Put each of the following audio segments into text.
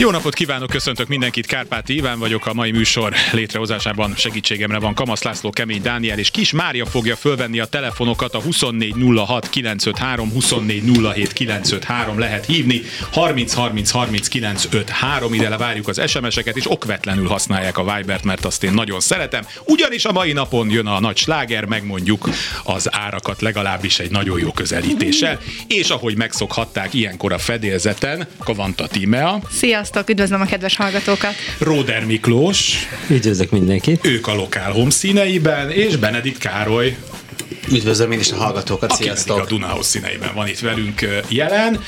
Jó napot kívánok, köszöntök mindenkit, Kárpáti Iván vagyok, a mai műsor létrehozásában segítségemre van Kamasz László, Kemény Dániel és Kis Mária fogja fölvenni a telefonokat a 2406 953, 2407 953 lehet hívni, 30 30 30 953, ide várjuk az SMS-eket, és okvetlenül használják a Vibert, mert azt én nagyon szeretem. Ugyanis a mai napon jön a nagy sláger, megmondjuk az árakat legalábbis egy nagyon jó közelítéssel, és ahogy megszokhatták ilyenkor a fedélzeten, Kavanta Tímea. Sziasztok! Sziasztok, üdvözlöm a kedves hallgatókat! Róder Miklós. Üdvözlök mindenkit! Ők a Lokál Home színeiben, és Benedikt Károly. Üdvözlöm én is a hallgatókat, aki sziasztok! a Dunahouse színeiben van itt velünk jelen.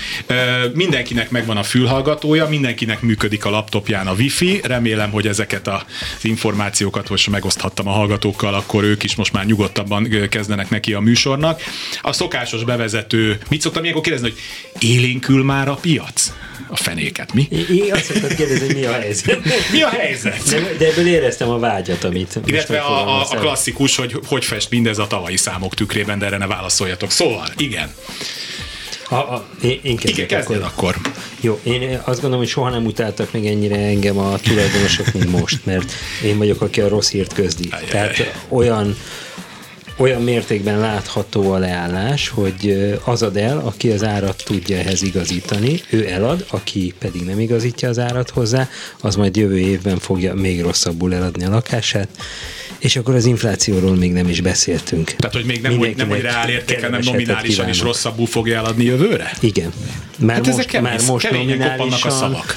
Mindenkinek megvan a fülhallgatója, mindenkinek működik a laptopján a wifi. Remélem, hogy ezeket az információkat most megoszthattam a hallgatókkal, akkor ők is most már nyugodtabban kezdenek neki a műsornak. A szokásos bevezető, mit szoktam ilyenkor kérdezni, hogy élénkül már a piac? A fenéket, mi? Én azt szoktam kérdezni, hogy mi a helyzet. mi a helyzet? De, de ebből éreztem a vágyat, amit Illetve a, a, a klasszikus, hogy hogy fest mindez a tavalyi számok tükrében, de erre ne válaszoljatok. Szóval, igen. A, a, én, én Igen, akkor. akkor. Jó, én azt gondolom, hogy soha nem utáltak meg ennyire engem a tulajdonosok, mint most, mert én vagyok, aki a rossz hírt közdi. Ajaj. Tehát olyan olyan mértékben látható a leállás, hogy az ad el, aki az árat tudja ehhez igazítani, ő elad, aki pedig nem igazítja az árat hozzá, az majd jövő évben fogja még rosszabbul eladni a lakását, és akkor az inflációról még nem is beszéltünk. Tehát, hogy még nem, hogy, nem hogy reál értéke, hanem nominálisan kívánok. is rosszabbul fogja eladni jövőre? Igen. Már hát most, ezek már most nominálisan, a szavak.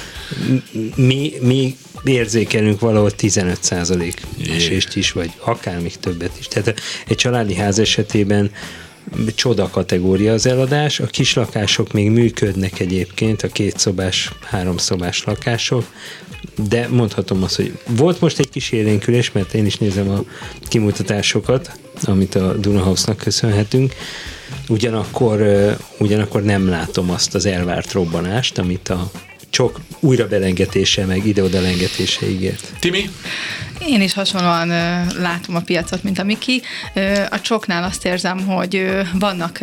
Mi, mi érzékelünk valahol 15 százalék esést is, vagy akár még többet is. Tehát egy családi ház esetében csoda kategória az eladás, a kislakások még működnek egyébként, a kétszobás, háromszobás lakások, de mondhatom azt, hogy volt most egy kis élénkülés, mert én is nézem a kimutatásokat, amit a Dunahouse-nak köszönhetünk, ugyanakkor, ugyanakkor nem látom azt az elvárt robbanást, amit a csak újra belengetése, meg ide-oda lengetése ígért. Timi? Én is hasonlóan látom a piacot, mint a Miki. A csoknál azt érzem, hogy vannak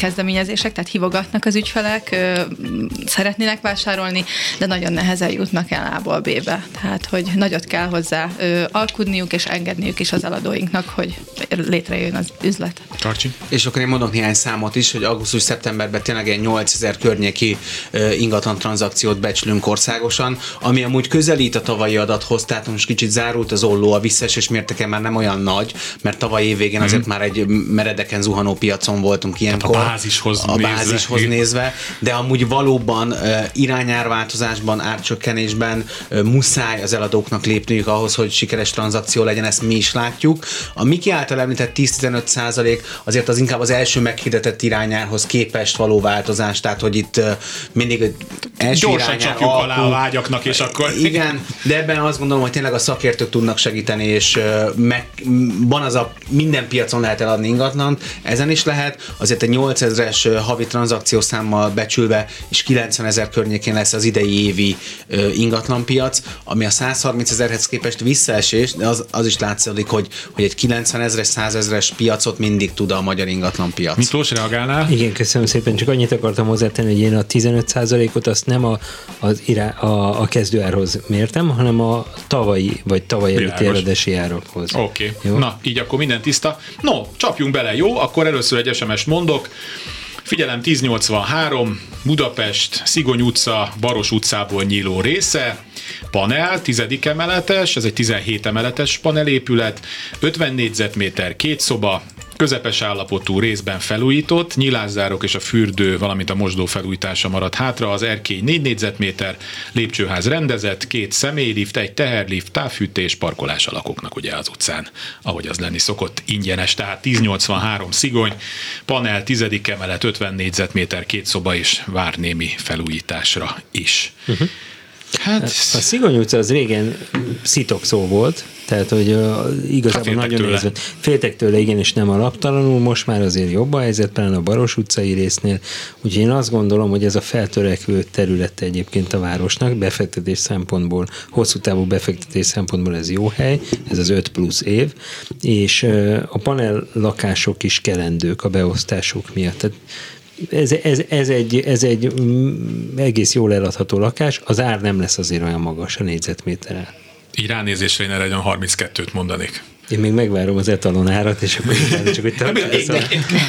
kezdeményezések, tehát hívogatnak az ügyfelek, szeretnének vásárolni, de nagyon nehezen jutnak el A-ból B-be. Tehát, hogy nagyot kell hozzá alkudniuk és engedniük is az eladóinknak, hogy létrejön az üzlet. Karcsi. És akkor én mondok néhány számot is, hogy augusztus-szeptemberben tényleg egy 8000 környéki ingatlan tranzakciót becslünk országosan, ami amúgy közelít a tavalyi adathoz, tehát most kicsit zárult az olló, a visszaesés mértéke már nem olyan nagy, mert tavaly évvégén azért mm. már egy meredeken zuhanó piacon voltunk ilyenkor. Bázishoz a nézve. bázishoz nézve, de amúgy valóban irányárváltozásban, árcsökkenésben muszáj az eladóknak lépniük ahhoz, hogy sikeres tranzakció legyen, ezt mi is látjuk. A Miki által említett 10-15 százalék azért az inkább az első meghirdetett irányárhoz képest való változás, tehát hogy itt mindig első Gyorsan csapjuk alá a vágyaknak, és akkor... Igen, de ebben azt gondolom, hogy tényleg a szakértők tudnak segíteni, és meg, van az a minden piacon lehet eladni ingatlant, ezen is lehet, azért egy 8000-es havi tranzakciószámmal becsülve, és 90 ezer környékén lesz az idei évi ingatlanpiac, ami a 130 ezerhez képest visszaesés, de az, az is látszik, hogy, hogy egy 90 ezeres, 100 ezeres piacot mindig tud a magyar ingatlanpiac. Miklós, reagálnál? Igen, köszönöm szépen. Csak annyit akartam hozzátenni, hogy én a 15%-ot azt nem a, az irá, a, a kezdőárhoz mértem, hanem a tavalyi, vagy tavaly előtti eredesi árakhoz. Oké. Okay. Na, így akkor minden tiszta. No, csapjunk bele, jó? Akkor először egy SMS mondok. Figyelem, 1083, Budapest, Szigony utca, Baros utcából nyíló része, panel, tizedik emeletes, ez egy 17 emeletes panelépület, 50 négyzetméter, két szoba, közepes állapotú részben felújított, nyilászárok és a fürdő, valamint a mosdó felújítása maradt hátra, az erkély 4 négyzetméter, lépcsőház rendezett, két személylift, egy teherlift, távfűtés, parkolás a lakóknak ugye az utcán, ahogy az lenni szokott, ingyenes, tehát 1083 szigony, panel, tizedik emelet, 50 négyzetméter, két szoba is vár némi felújításra is. Uh-huh. Hát, A Szigony utca az régen szitok szó volt, tehát hogy uh, igazából Hát nagyon tőle. nehéz volt. Féltek tőle, igen, és nem alaptalanul, most már azért jobb a helyzet, például a Baros utcai résznél. Úgyhogy én azt gondolom, hogy ez a feltörekvő területe egyébként a városnak, befektetés szempontból, hosszú távú befektetés szempontból ez jó hely, ez az 5 plusz év, és uh, a panel lakások is kelendők a beosztásuk miatt. Tehát ez, ez, ez, egy, ez egy mm, egész jól eladható lakás, az ár nem lesz azért olyan magas a négyzetméterrel. így ránézésre én erre egy olyan 32-t mondanék. Én még megvárom az etalon árat, és akkor utána csak, hogy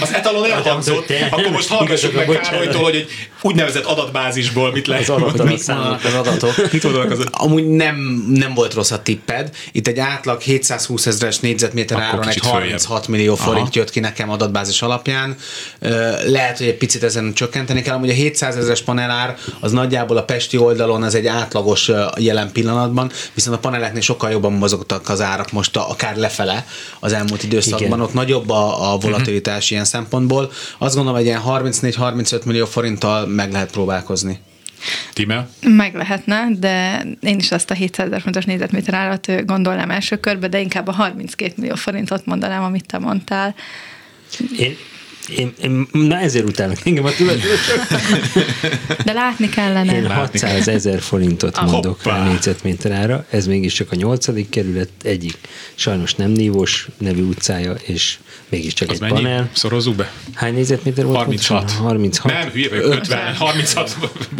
Az etalon elhangzott, akkor most hallgassuk meg. Károlytól, hogy egy úgynevezett adatbázisból mit lehet Az mondani. Mit mondanak az adatok? Mit mondanak az Amúgy nem, nem volt rossz a tipped. Itt egy átlag 720 ezeres négyzetméter Akkor áron egy kicsit 36 millió Aha. forint jött ki nekem adatbázis alapján. Lehet, hogy egy picit ezen csökkenteni kell. Amúgy a 700 ezeres panelár az nagyjából a pesti oldalon az egy átlagos jelen pillanatban, viszont a paneleknél sokkal jobban mozogtak az árak most a- akár lefele az elmúlt időszakban. Igen. Ott nagyobb a, a volatilitás ilyen szempontból. Azt gondolom, hogy ilyen 34-35 millió forinttal meg lehet próbálkozni. Tíme? Meg lehetne, de én is azt a 700 ezer fontos négyzetméter árat gondolnám első körbe, de inkább a 32 millió forintot mondanám, amit te mondtál. Én, én, én, na ezért utálok engem a tulajdonosok. De látni kellene. Én 600 ezer forintot Ah. mondok Hoppá. rá négyzetméter ára, ez mégiscsak a nyolcadik kerület egyik sajnos nem nívós nevű utcája, és mégiscsak Az egy mennyi? panel. Szorozzuk be. Hány négyzetméter volt? 36. 36. Nem, hülye vagyok, 50, 36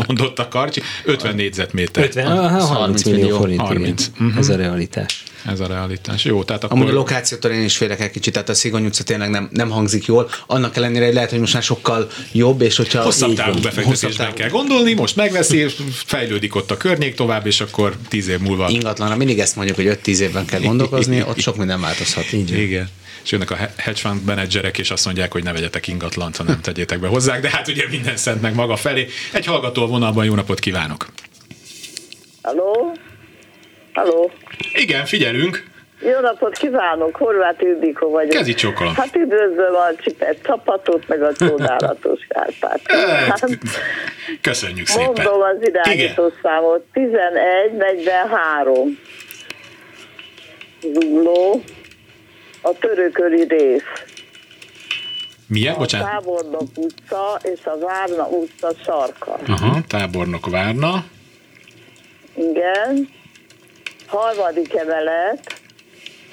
mondott a Karcsi, 50 négyzetméter. 50, aha, 30 30 millió millió. forint, 30. igen. Ez a realitás. Ez a realitás. Jó, tehát akkor... Amúgy a lokációtól én is félek egy kicsit, tehát a Szigony utca tényleg nem, nem hangzik jól. Annak ellenére hogy lehet, hogy most már sokkal jobb, és hogyha... Hosszabb így távú befektetésben hosszabb távú- kell gondolni, most megveszi, és fejlődik ott a környék tovább, és akkor 10 év múlva... Ingatlanra mindig ezt mondjuk, hogy 5-10 évben kell gondolkozni, ott sok minden változhat. Így. Igen. És jönnek a he- hedge fund menedzserek, és azt mondják, hogy ne vegyetek ingatlant, hanem tegyétek be hozzák, de hát ugye minden szent meg maga felé. Egy hallgató a vonalban, jó napot kívánok! Halló? Halló? Igen, figyelünk. Jó napot kívánok, Horváth Ildikó vagyok. Kezi csókolom. Hát üdvözlöm a csipet csapatot, meg a csodálatos Kárpát. Hát, Köszönjük szépen. mondom az irányító számot, 11, 43. Zugló, a törököri rész. Milyen? A Bocsánat. Tábornok utca és a Várna utca sarka. Aha, tábornok várna. Igen. Harmadik emelet,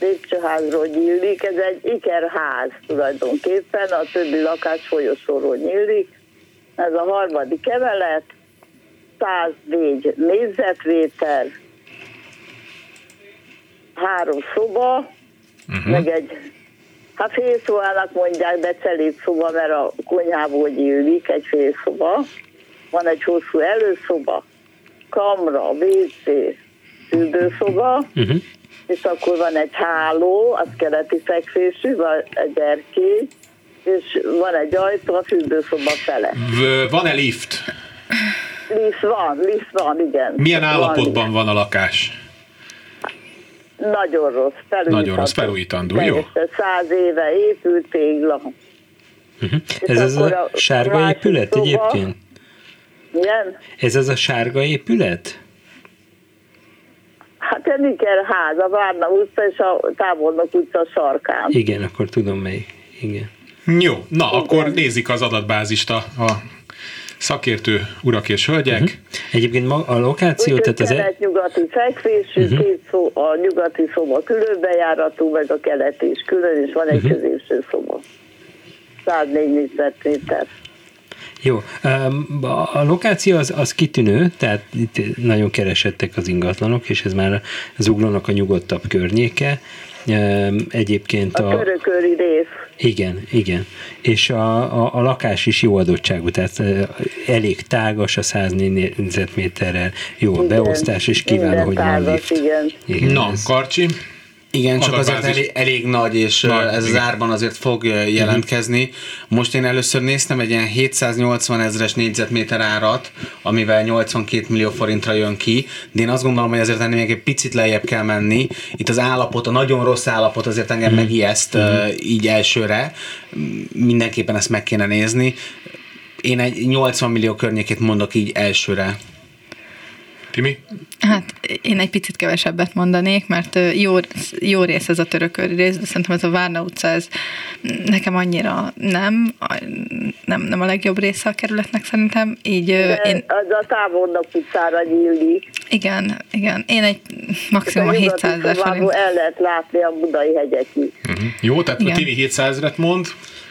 lépcsőházról nyílik, ez egy ikerház tulajdonképpen, a többi lakás folyosóról nyílik. Ez a harmadik emelet, 104 négyzetméter, három szoba, uh-huh. meg egy, hát félszobának mondják, de celét szoba, mert a konyhából nyílik egy félszoba. Van egy hosszú előszoba, kamra, WC, fürdőszoba, uh-huh. és akkor van egy háló, az keleti fekvésű, van egy erkély, és van egy ajtó a fürdőszoba fele. V- Van-e lift? Lift van, lift van, igen. Milyen Van állapotban van a lakás? Nagyon rossz, felújítandó. Nagyon rossz, felújítandó, jó. Száz éve épült tégla. És Ez az akkor a sárga épület szoba- egyébként? Igen? Ez az a sárga épület? Hát ez Niker ház, a Várna utca és a Tábornok utca sarkán. Igen, akkor tudom melyik. Igen. Jó, na akkor nézik az adatbázist a, a szakértő urak és hölgyek. Uh-huh. Egyébként ma a lokáció, Úgyhogy tehát az... E- kelet-nyugati fekvésű, uh-huh. két szó, a nyugati szoba külön bejáratú, meg a keleti is külön, és van egy uh-huh. középső szoba. 104 négyzetméter. Jó, a lokáció az, az kitűnő, tehát itt nagyon keresettek az ingatlanok, és ez már az uglónak a nyugodtabb környéke. Egyébként A a... körököri rész. Igen, igen. És a, a, a lakás is jó adottságú, tehát elég tágas a 104 négyzetméterrel, jó a Igen, beosztás, és kiváló, hogy van lift. igen. igen Na, ez- Karcsi, Igen, csak azért elég, elég nagy, és Nagy, ez az igen. árban azért fog ö, jelentkezni. Most én először néztem egy ilyen 780 ezeres négyzetméter árat, amivel 82 millió forintra jön ki, de én azt gondolom, hogy azért ennél még egy picit lejjebb kell menni. Itt az állapot, a nagyon rossz állapot azért engem megijeszt ö, így elsőre. Mindenképpen ezt meg kéne nézni. Én egy 80 millió környékét mondok így elsőre. Timi? Hát én egy picit kevesebbet mondanék, mert jó, jó rész ez a törököri rész, de szerintem ez a Várna utca, ez nekem annyira nem, a- nem, nem a legjobb része a kerületnek szerintem, így De én, az a távolnok utcára nyílik. igen, igen, én egy maximum a nyugati 700 ezer forint. el lehet látni a budai hegyekig. Uh-huh. Jó, tehát Igen. Timi 700 et mond.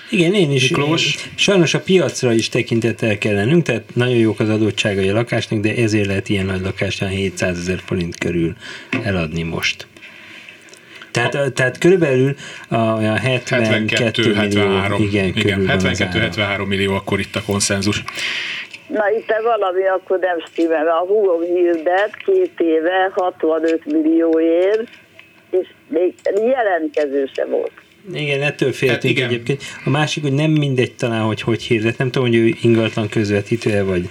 Igen, én is. Miklós? Sajnos a piacra is tekintettel kell lennünk, tehát nagyon jók az adottságai a lakásnak, de ezért lehet ilyen nagy lakást olyan 700 ezer forint körül eladni most. Tehát, tehát körülbelül a, olyan 72, millió, 72-73. igen, Igen, körül van az ára. 72-73 millió, akkor itt a konszenzus. Na itt valami akkor nem stimmel. A húgom hirdet két éve 65 millióért, és még jelentkező sem volt. Igen, ettől féltünk Hát igen. egyébként. A másik, hogy nem mindegy talán, hogy hogy hirdet. Nem tudom, hogy ő ingatlan közvetítője vagy.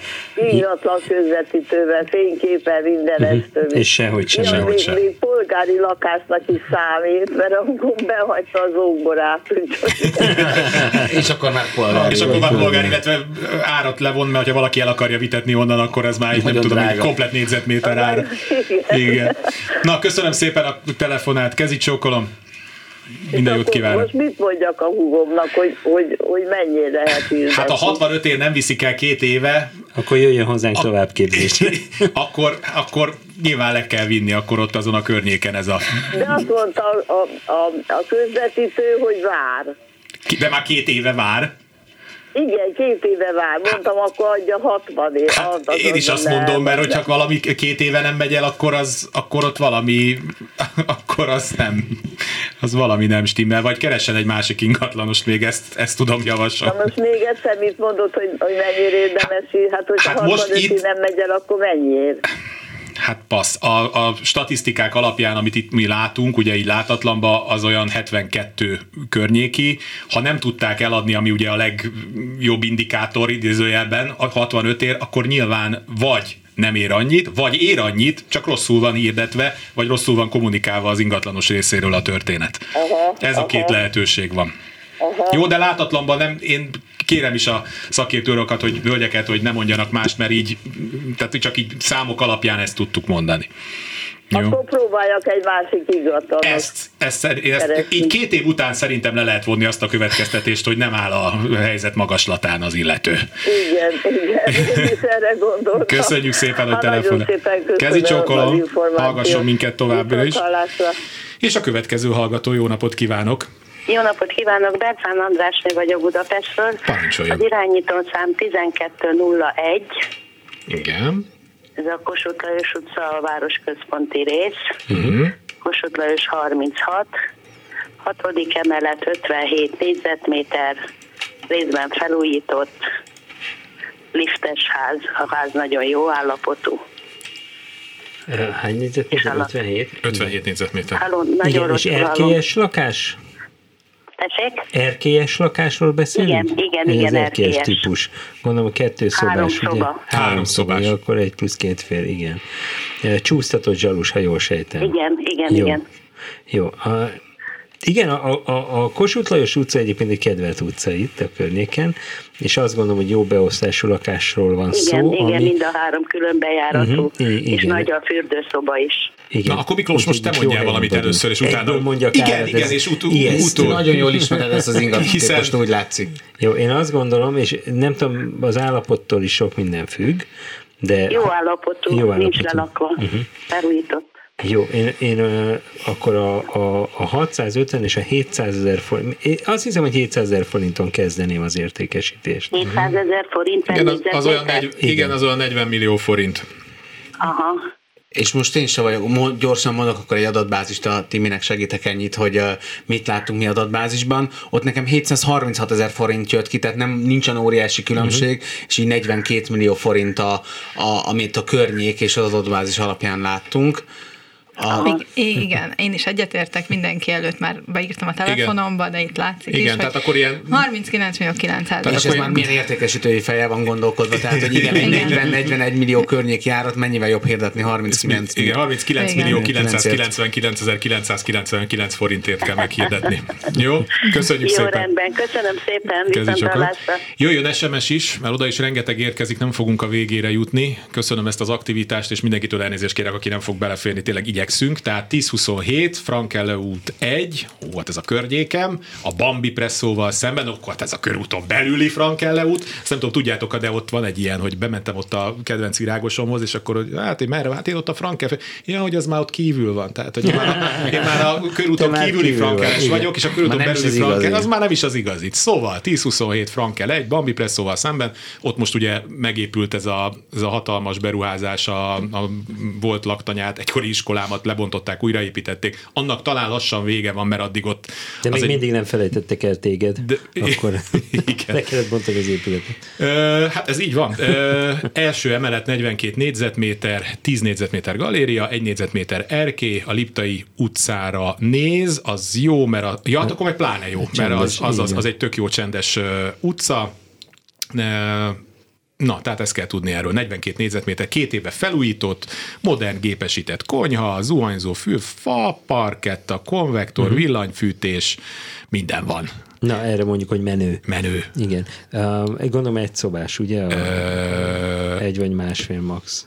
Ingatlan közvetítővel, fényképpel, minden uh-huh. ezt. És sehogy sem. Sehogy még, sem. még polgári lakásnak is számít, mert akkor behagyta az úgyhogy És akkor már polgári. És akkor már polgár, illetve árat levon, mert ha valaki el akarja vitetni onnan, akkor ez már egy, nem tudom, drága. komplet négyzetméter ár. Igen. Na, köszönöm szépen a telefonát, kezi csókolom. Minden jót kívánok. Most mit mondjak a húgomnak, hogy, hogy, hogy mennyire lehet hirdetni? Hát a 65 ér nem viszik el két éve, Akkor jöjjön hozzánk továbbképzésre. akkor, akkor nyilván le kell vinni akkor ott azon a környéken ez a... De azt mondta a, a, a közvetítő, hogy vár. De már két éve vár. Igen, két éve vár. Mondtam, akkor adja 60 év. Hát Az- én is az azt nem. mondom, mert hogyha valami két éve nem megy el, akkor, az, akkor ott valami, akkor az nem, az valami nem stimmel, vagy keressen egy másik ingatlanost, még ezt, ezt tudom Na javasolni. most még egyszer mit mondod, hogy, hogy mennyire érdemes? Hát hogyha Hát hát most 65 itt- itt... nem megy el, akkor mennyiért? Hát passz. A, a statisztikák alapján, amit itt mi látunk, ugye így látatlanba, az olyan 72 környéki. Ha nem tudták eladni, ami ugye a legjobb indikátor idézőjelben, a 65 ér, akkor nyilván vagy nem ér annyit, vagy ér annyit, csak rosszul van hirdetve, vagy rosszul van kommunikálva az ingatlanos részéről a történet. Aha, Ez a aha. két lehetőség van. Aha. Jó, de látatlanban nem, én kérem is a szakértőrokat, hogy hölgyeket, hogy ne mondjanak mást, mert így, tehát csak így számok alapján ezt tudtuk mondani. Jó. Akkor próbáljak egy másik ingatlanost. Ezt, ezt, ezt, keresni. így két év után szerintem le lehet vonni azt a következtetést, hogy nem áll a helyzet magaslatán az illető. Igen, igen, én is erre gondoltam. Köszönjük szépen, hogy köszönöm Kezi csókolom, hallgasson minket továbbra is. Hallásra. És a következő hallgató, jó napot kívánok! Jó napot kívánok, Bertán Andrásné vagyok Budapestről. Parancsoljon. Az irányítószám 1201, Igen. ez a Kossuth Lajos utca, a városközponti rész, Uh-huh. Kossuth Lajos 36, hatodik emelet 57 négyzetméter, részben felújított, liftes ház, a ház nagyon jó állapotú. Hány négyzetméter? alatt. 57? 57 négyzetméter. Halló, nagyon Igen, és erkélyes lakás? Tessék? Erkélyes lakásról beszélünk? Igen, igen, Ez igen, az erkélyes erkélyes. típus. Gondolom a kettő szobás, Három ugye? szoba. Három szobás. Ja, akkor egy plusz két fél, igen. Csúsztatott zsalus, ha jól sejtem. Igen, igen, Jó. igen. Jó. A, igen, a, a, a Kossuth Lajos utca egyébként egy kedvelt utca itt a környéken, és azt gondolom, hogy jó beosztású lakásról van Igen, szó. igen, ami, mind a három külön bejáratú, i- és igen. nagy a fürdőszoba is. igen. Na, akkor Miklós, most te mondjál valamit helyen először, és vagyunk. utána- Egyből mondjak Igen, árat, igen, ez és ut- ijesztő. utól- Nagyon jól ismered ezt az ingatlan Hiszen- típust, úgy látszik. Jó, én azt gondolom, és nem tudom, az állapottól is sok minden függ, de... Jó állapotú, Jó nincs állapotú. lelakva, Uh-huh. felújított. Jó, én, én akkor a, a, a 650 és a 700 ezer forint, én azt hiszem, hogy 700 ezer forinton kezdeném az értékesítést. 700 ezer forint per Igen, az, az olyan negy, igen, az olyan 40 millió forint. Aha. És most én sem vagyok, gyorsan mondok akkor egy adatbázist, a Timinek segítek ennyit, hogy mit láttunk mi adatbázisban. Ott nekem 736 ezer forint jött ki, tehát nem nincsen óriási különbség, uh-huh. és így 42 millió forint, a, a, amit a környék és az adatbázis alapján láttunk. A, igen, én is egyetértek, mindenki előtt már beírtam a telefonomba, de itt látszik Igen, is, tehát hogy akkor ilyen 39 millió 900 és ez már milyen értékesítői feje van gondolkodva, tehát hogy igen, Igen. 40-41 millió környék járat, mennyivel jobb hirdetni 39 igen, millió. 39 Igen. millió Igen. 999 999 forintért kell meghirdetni. Jó? Köszönjük Jó, szépen. rendben. Köszönöm szépen. Viszontlátásra. Jöjjön SMS is, mert oda is rengeteg érkezik, nem fogunk a végére jutni. Köszönöm ezt az aktivitást, és mindenkitől elnézést kérek, aki nem fog beleférni, tényleg igyekszünk. Tehát 1027, Frankelle út 1, ó, hát ez a környékem, a Bambi presszóval szemben, akkor hát ez a körúton belüli Frankelle út. Ezt nem tudom, tudjátok, de ott van egy ilyen, hogy bementem ott a kedvenc virágosomhoz, és akkor, hogy hát én merre, hát én ott a Frankel, ja, hogy az már ott kívül van. Tehát, hogy már a, én már a körúton Te kívüli kívül vagy, igen. vagyok, és a körúton belüli az igazi. Frankel, az már nem is az igazi. Szóval 10-27 frankel egy, Bambi Presszóval szemben, ott most ugye megépült ez a, ez a hatalmas beruházás, a, a volt laktanyát, egykori iskolámat lebontották, újraépítették. Annak talán lassan vége van, mert addig ott... De még egy- mindig nem felejtettek el téged. De- Akkor Igen. le kellett bontani az épületet. Ö, hát ez így van. Ö, első emelet 42 négyzetméter, 10 négyzetméter galéria, 1 négyzetméter erké, a Liptai utcára néz, az jó, mert a, ja, hát akkor meg pláne jó, mert az, az, az, az egy tök jó csendes utca. Na, tehát ezt kell tudni erről. 42 négyzetméter, két éve felújított, modern gépesített konyha, zuhanyzó fű, fa, parketta, konvektor, uh-huh. villanyfűtés, minden van. Na, erre mondjuk, hogy menő. Menő. Igen. Uh, gondolom egy szobás, ugye? Ö, egy vagy másfél max.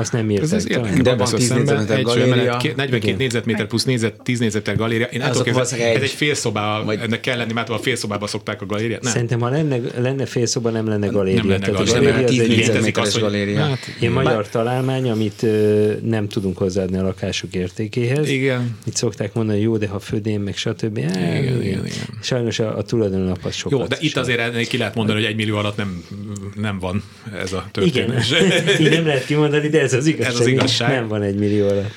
Azt nem írták Ez az érdekes, De van van 10 négyzetméter egy galéria. emelet, két- 42 Igen. négyzetméter plusz négyzet, 10 négyzetméter galéria. Én Azok kezdve, ez egy- egy fél szobá, vagy- ennek kell lenni, mert a fél szobába szokták a galériát. Nem. Szerintem, ha lenne, lenne fél szoba, nem lenne galéria. Nem lenne Tehát a galéria. galéria az 10 egy létezik négyzetméteres galéria. Hát, ilyen magyar találmány, amit nem tudunk hozzáadni a lakások értékéhez. Igen. Itt szokták mondani, jó, de ha födém, meg stb. Igen, igen, igen. Sajnos a, a tulajdonlap az sokat. Jó, de itt azért ki lehet mondani, hogy egy millió alatt nem, nem van ez a Igen, történés. így nem lehet kimondani, de ez az igazság. Ez az igazság. Nem van egy millió alatt.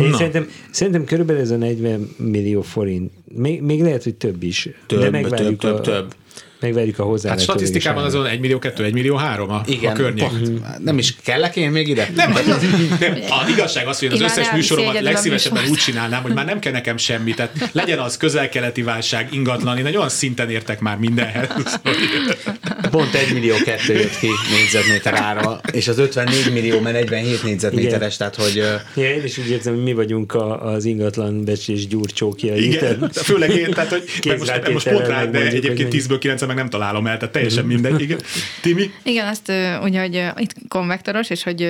Én Na. szerintem, szerintem körülbelül ez a 40 millió forint, még, még lehet, hogy több is. Több, de megvárjuk több, a, több, több. Megvárjuk a hozzá. Hát statisztikában azon 1 millió 2, 1 millió 3 a, Igen, a környék. pont. Nem is kellek én még ide? Nem, nem, nem, a igazság az, hogy az Én már összes műsoromat legszívesebben úgy csinálnám, hogy már nem kell nekem semmi, tehát legyen az közel-keleti válság, ingatlan, én egy olyan szinten értek már mindenhez. Pont 1 millió kettő jött ki négyzetméter ára, és az 54 millió, mert 47 négyzetméteres, tehát hogy Ja, én is úgy érzem, hogy mi vagyunk a, az ingatlan becsés gyurcsókjai. Igen, főleg én, tehát hogy meg most, Kézrátétellel most pont rá, de egyébként mennyi. 10-ből 9 meg nem találom el, tehát teljesen mindegy. Igen. Timi? Igen, azt ugye, hogy itt konvektoros, és hogy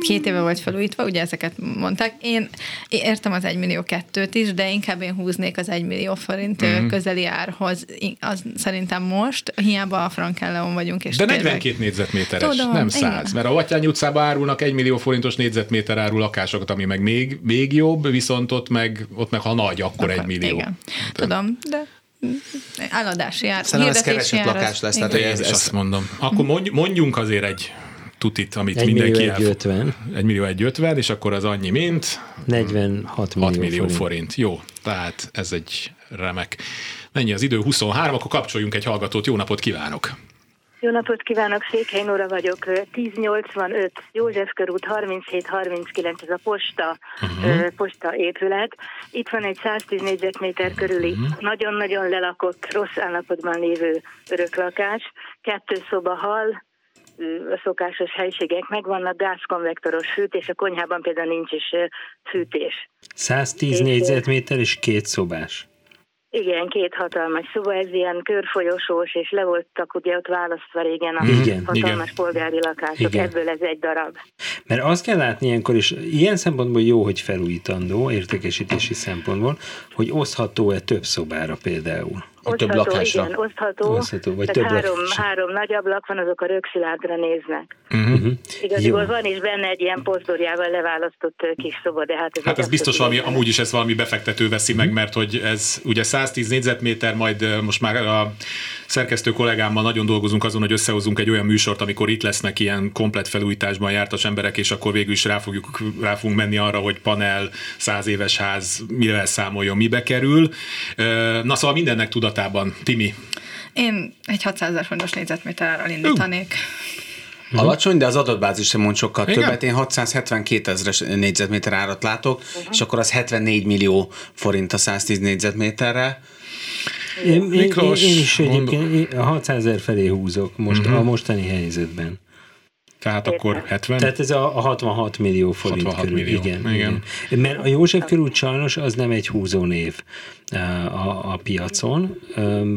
két éve volt felújítva, ugye ezeket mondták. Én értem az 1 millió kettőt is, de inkább én húznék az 1 millió forint Mhm. mm. közeli árhoz. Az szerintem most, hiába a Frankelleon vagyunk. És De tényleg- 42 négyzetméteres, Tudom, nem igen. 100. Mert a Vatyányi utcában árulnak 1 millió forintos négyzetméter áru lakásokat, ami meg még, még jobb, viszont ott meg, ott meg ha nagy, akkor 1 millió. Igen. Tudom, de eladási ár, szerintem ez keresett lakás lesz, igen. tehát ez, is ez azt mondom. Akkor mondj, mondjunk azért egy tutit, amit 1 millió mindenki 150, 1 millió 150, és akkor az annyi, mint 46 millió, 6 millió forint. forint. Jó, tehát ez egy remek. Mennyi az idő? 23, akkor kapcsoljunk egy hallgatót. Jó napot kívánok! Jó napot kívánok, Székely Nóra vagyok, 1085 József körút 3739, ez a posta, uh-huh. posta épület. Itt van egy 110 négyzetméter körüli, uh-huh. nagyon-nagyon lelakott, rossz állapotban lévő öröklakás, kettő szoba hal, a szokásos helységek megvannak, gázkonvektoros fűtés, a konyhában például nincs is fűtés. 110 négyzetméter és két szobás. Igen, két hatalmas szoba, ez ilyen körfolyosós, és le voltak ugye ott választva régen a Igen, hatalmas igen. polgári lakások, Igen. ebből ez egy darab. Mert azt kell látni ilyenkor is, ilyen szempontból jó, hogy felújítandó, értékesítési szempontból, hogy osztható-e több szobára például. Hogy több Osztható, lakásra. Igen, osztható. Osztható, vagy Tehát több három, lakásra. három nagy ablak van, azok a rögszilárdra néznek. Uh-huh. Igazából Jó. van is benne egy ilyen pozdorjával leválasztott kis szoba, de hát ez Hát ez biztos valami, amúgy is ez valami befektető veszi meg, mert hogy ez ugye 110 négyzetméter, majd most már a szerkesztő kollégámmal nagyon dolgozunk azon, hogy összehozunk egy olyan műsort, amikor itt lesznek ilyen komplet felújításban jártas emberek, és akkor végül is rá, fogjuk, rá fogunk menni arra, hogy panel, száz éves ház, mivel számoljon, mibe kerül. Na szóval mindennek tudatában. Timi, Én egy 600 ezer fontos négyzetméter árral indítanék. alacsony, de az adatbázis sem mond sokkal Igen? többet. Én 672 ezeres négyzetméter árat látok, és akkor az 74 millió forint a 110 négyzetméterre. Én, én, én, én is egyébként én a 600 ezer felé húzok most Mhm. a mostani helyzetben. Tehát akkor 70? Tehát ez a, a 66 millió forint 66 körül. millió, Igen, igen. igen. Mert a József körút sajnos az nem egy húzónév uh, a, a piacon,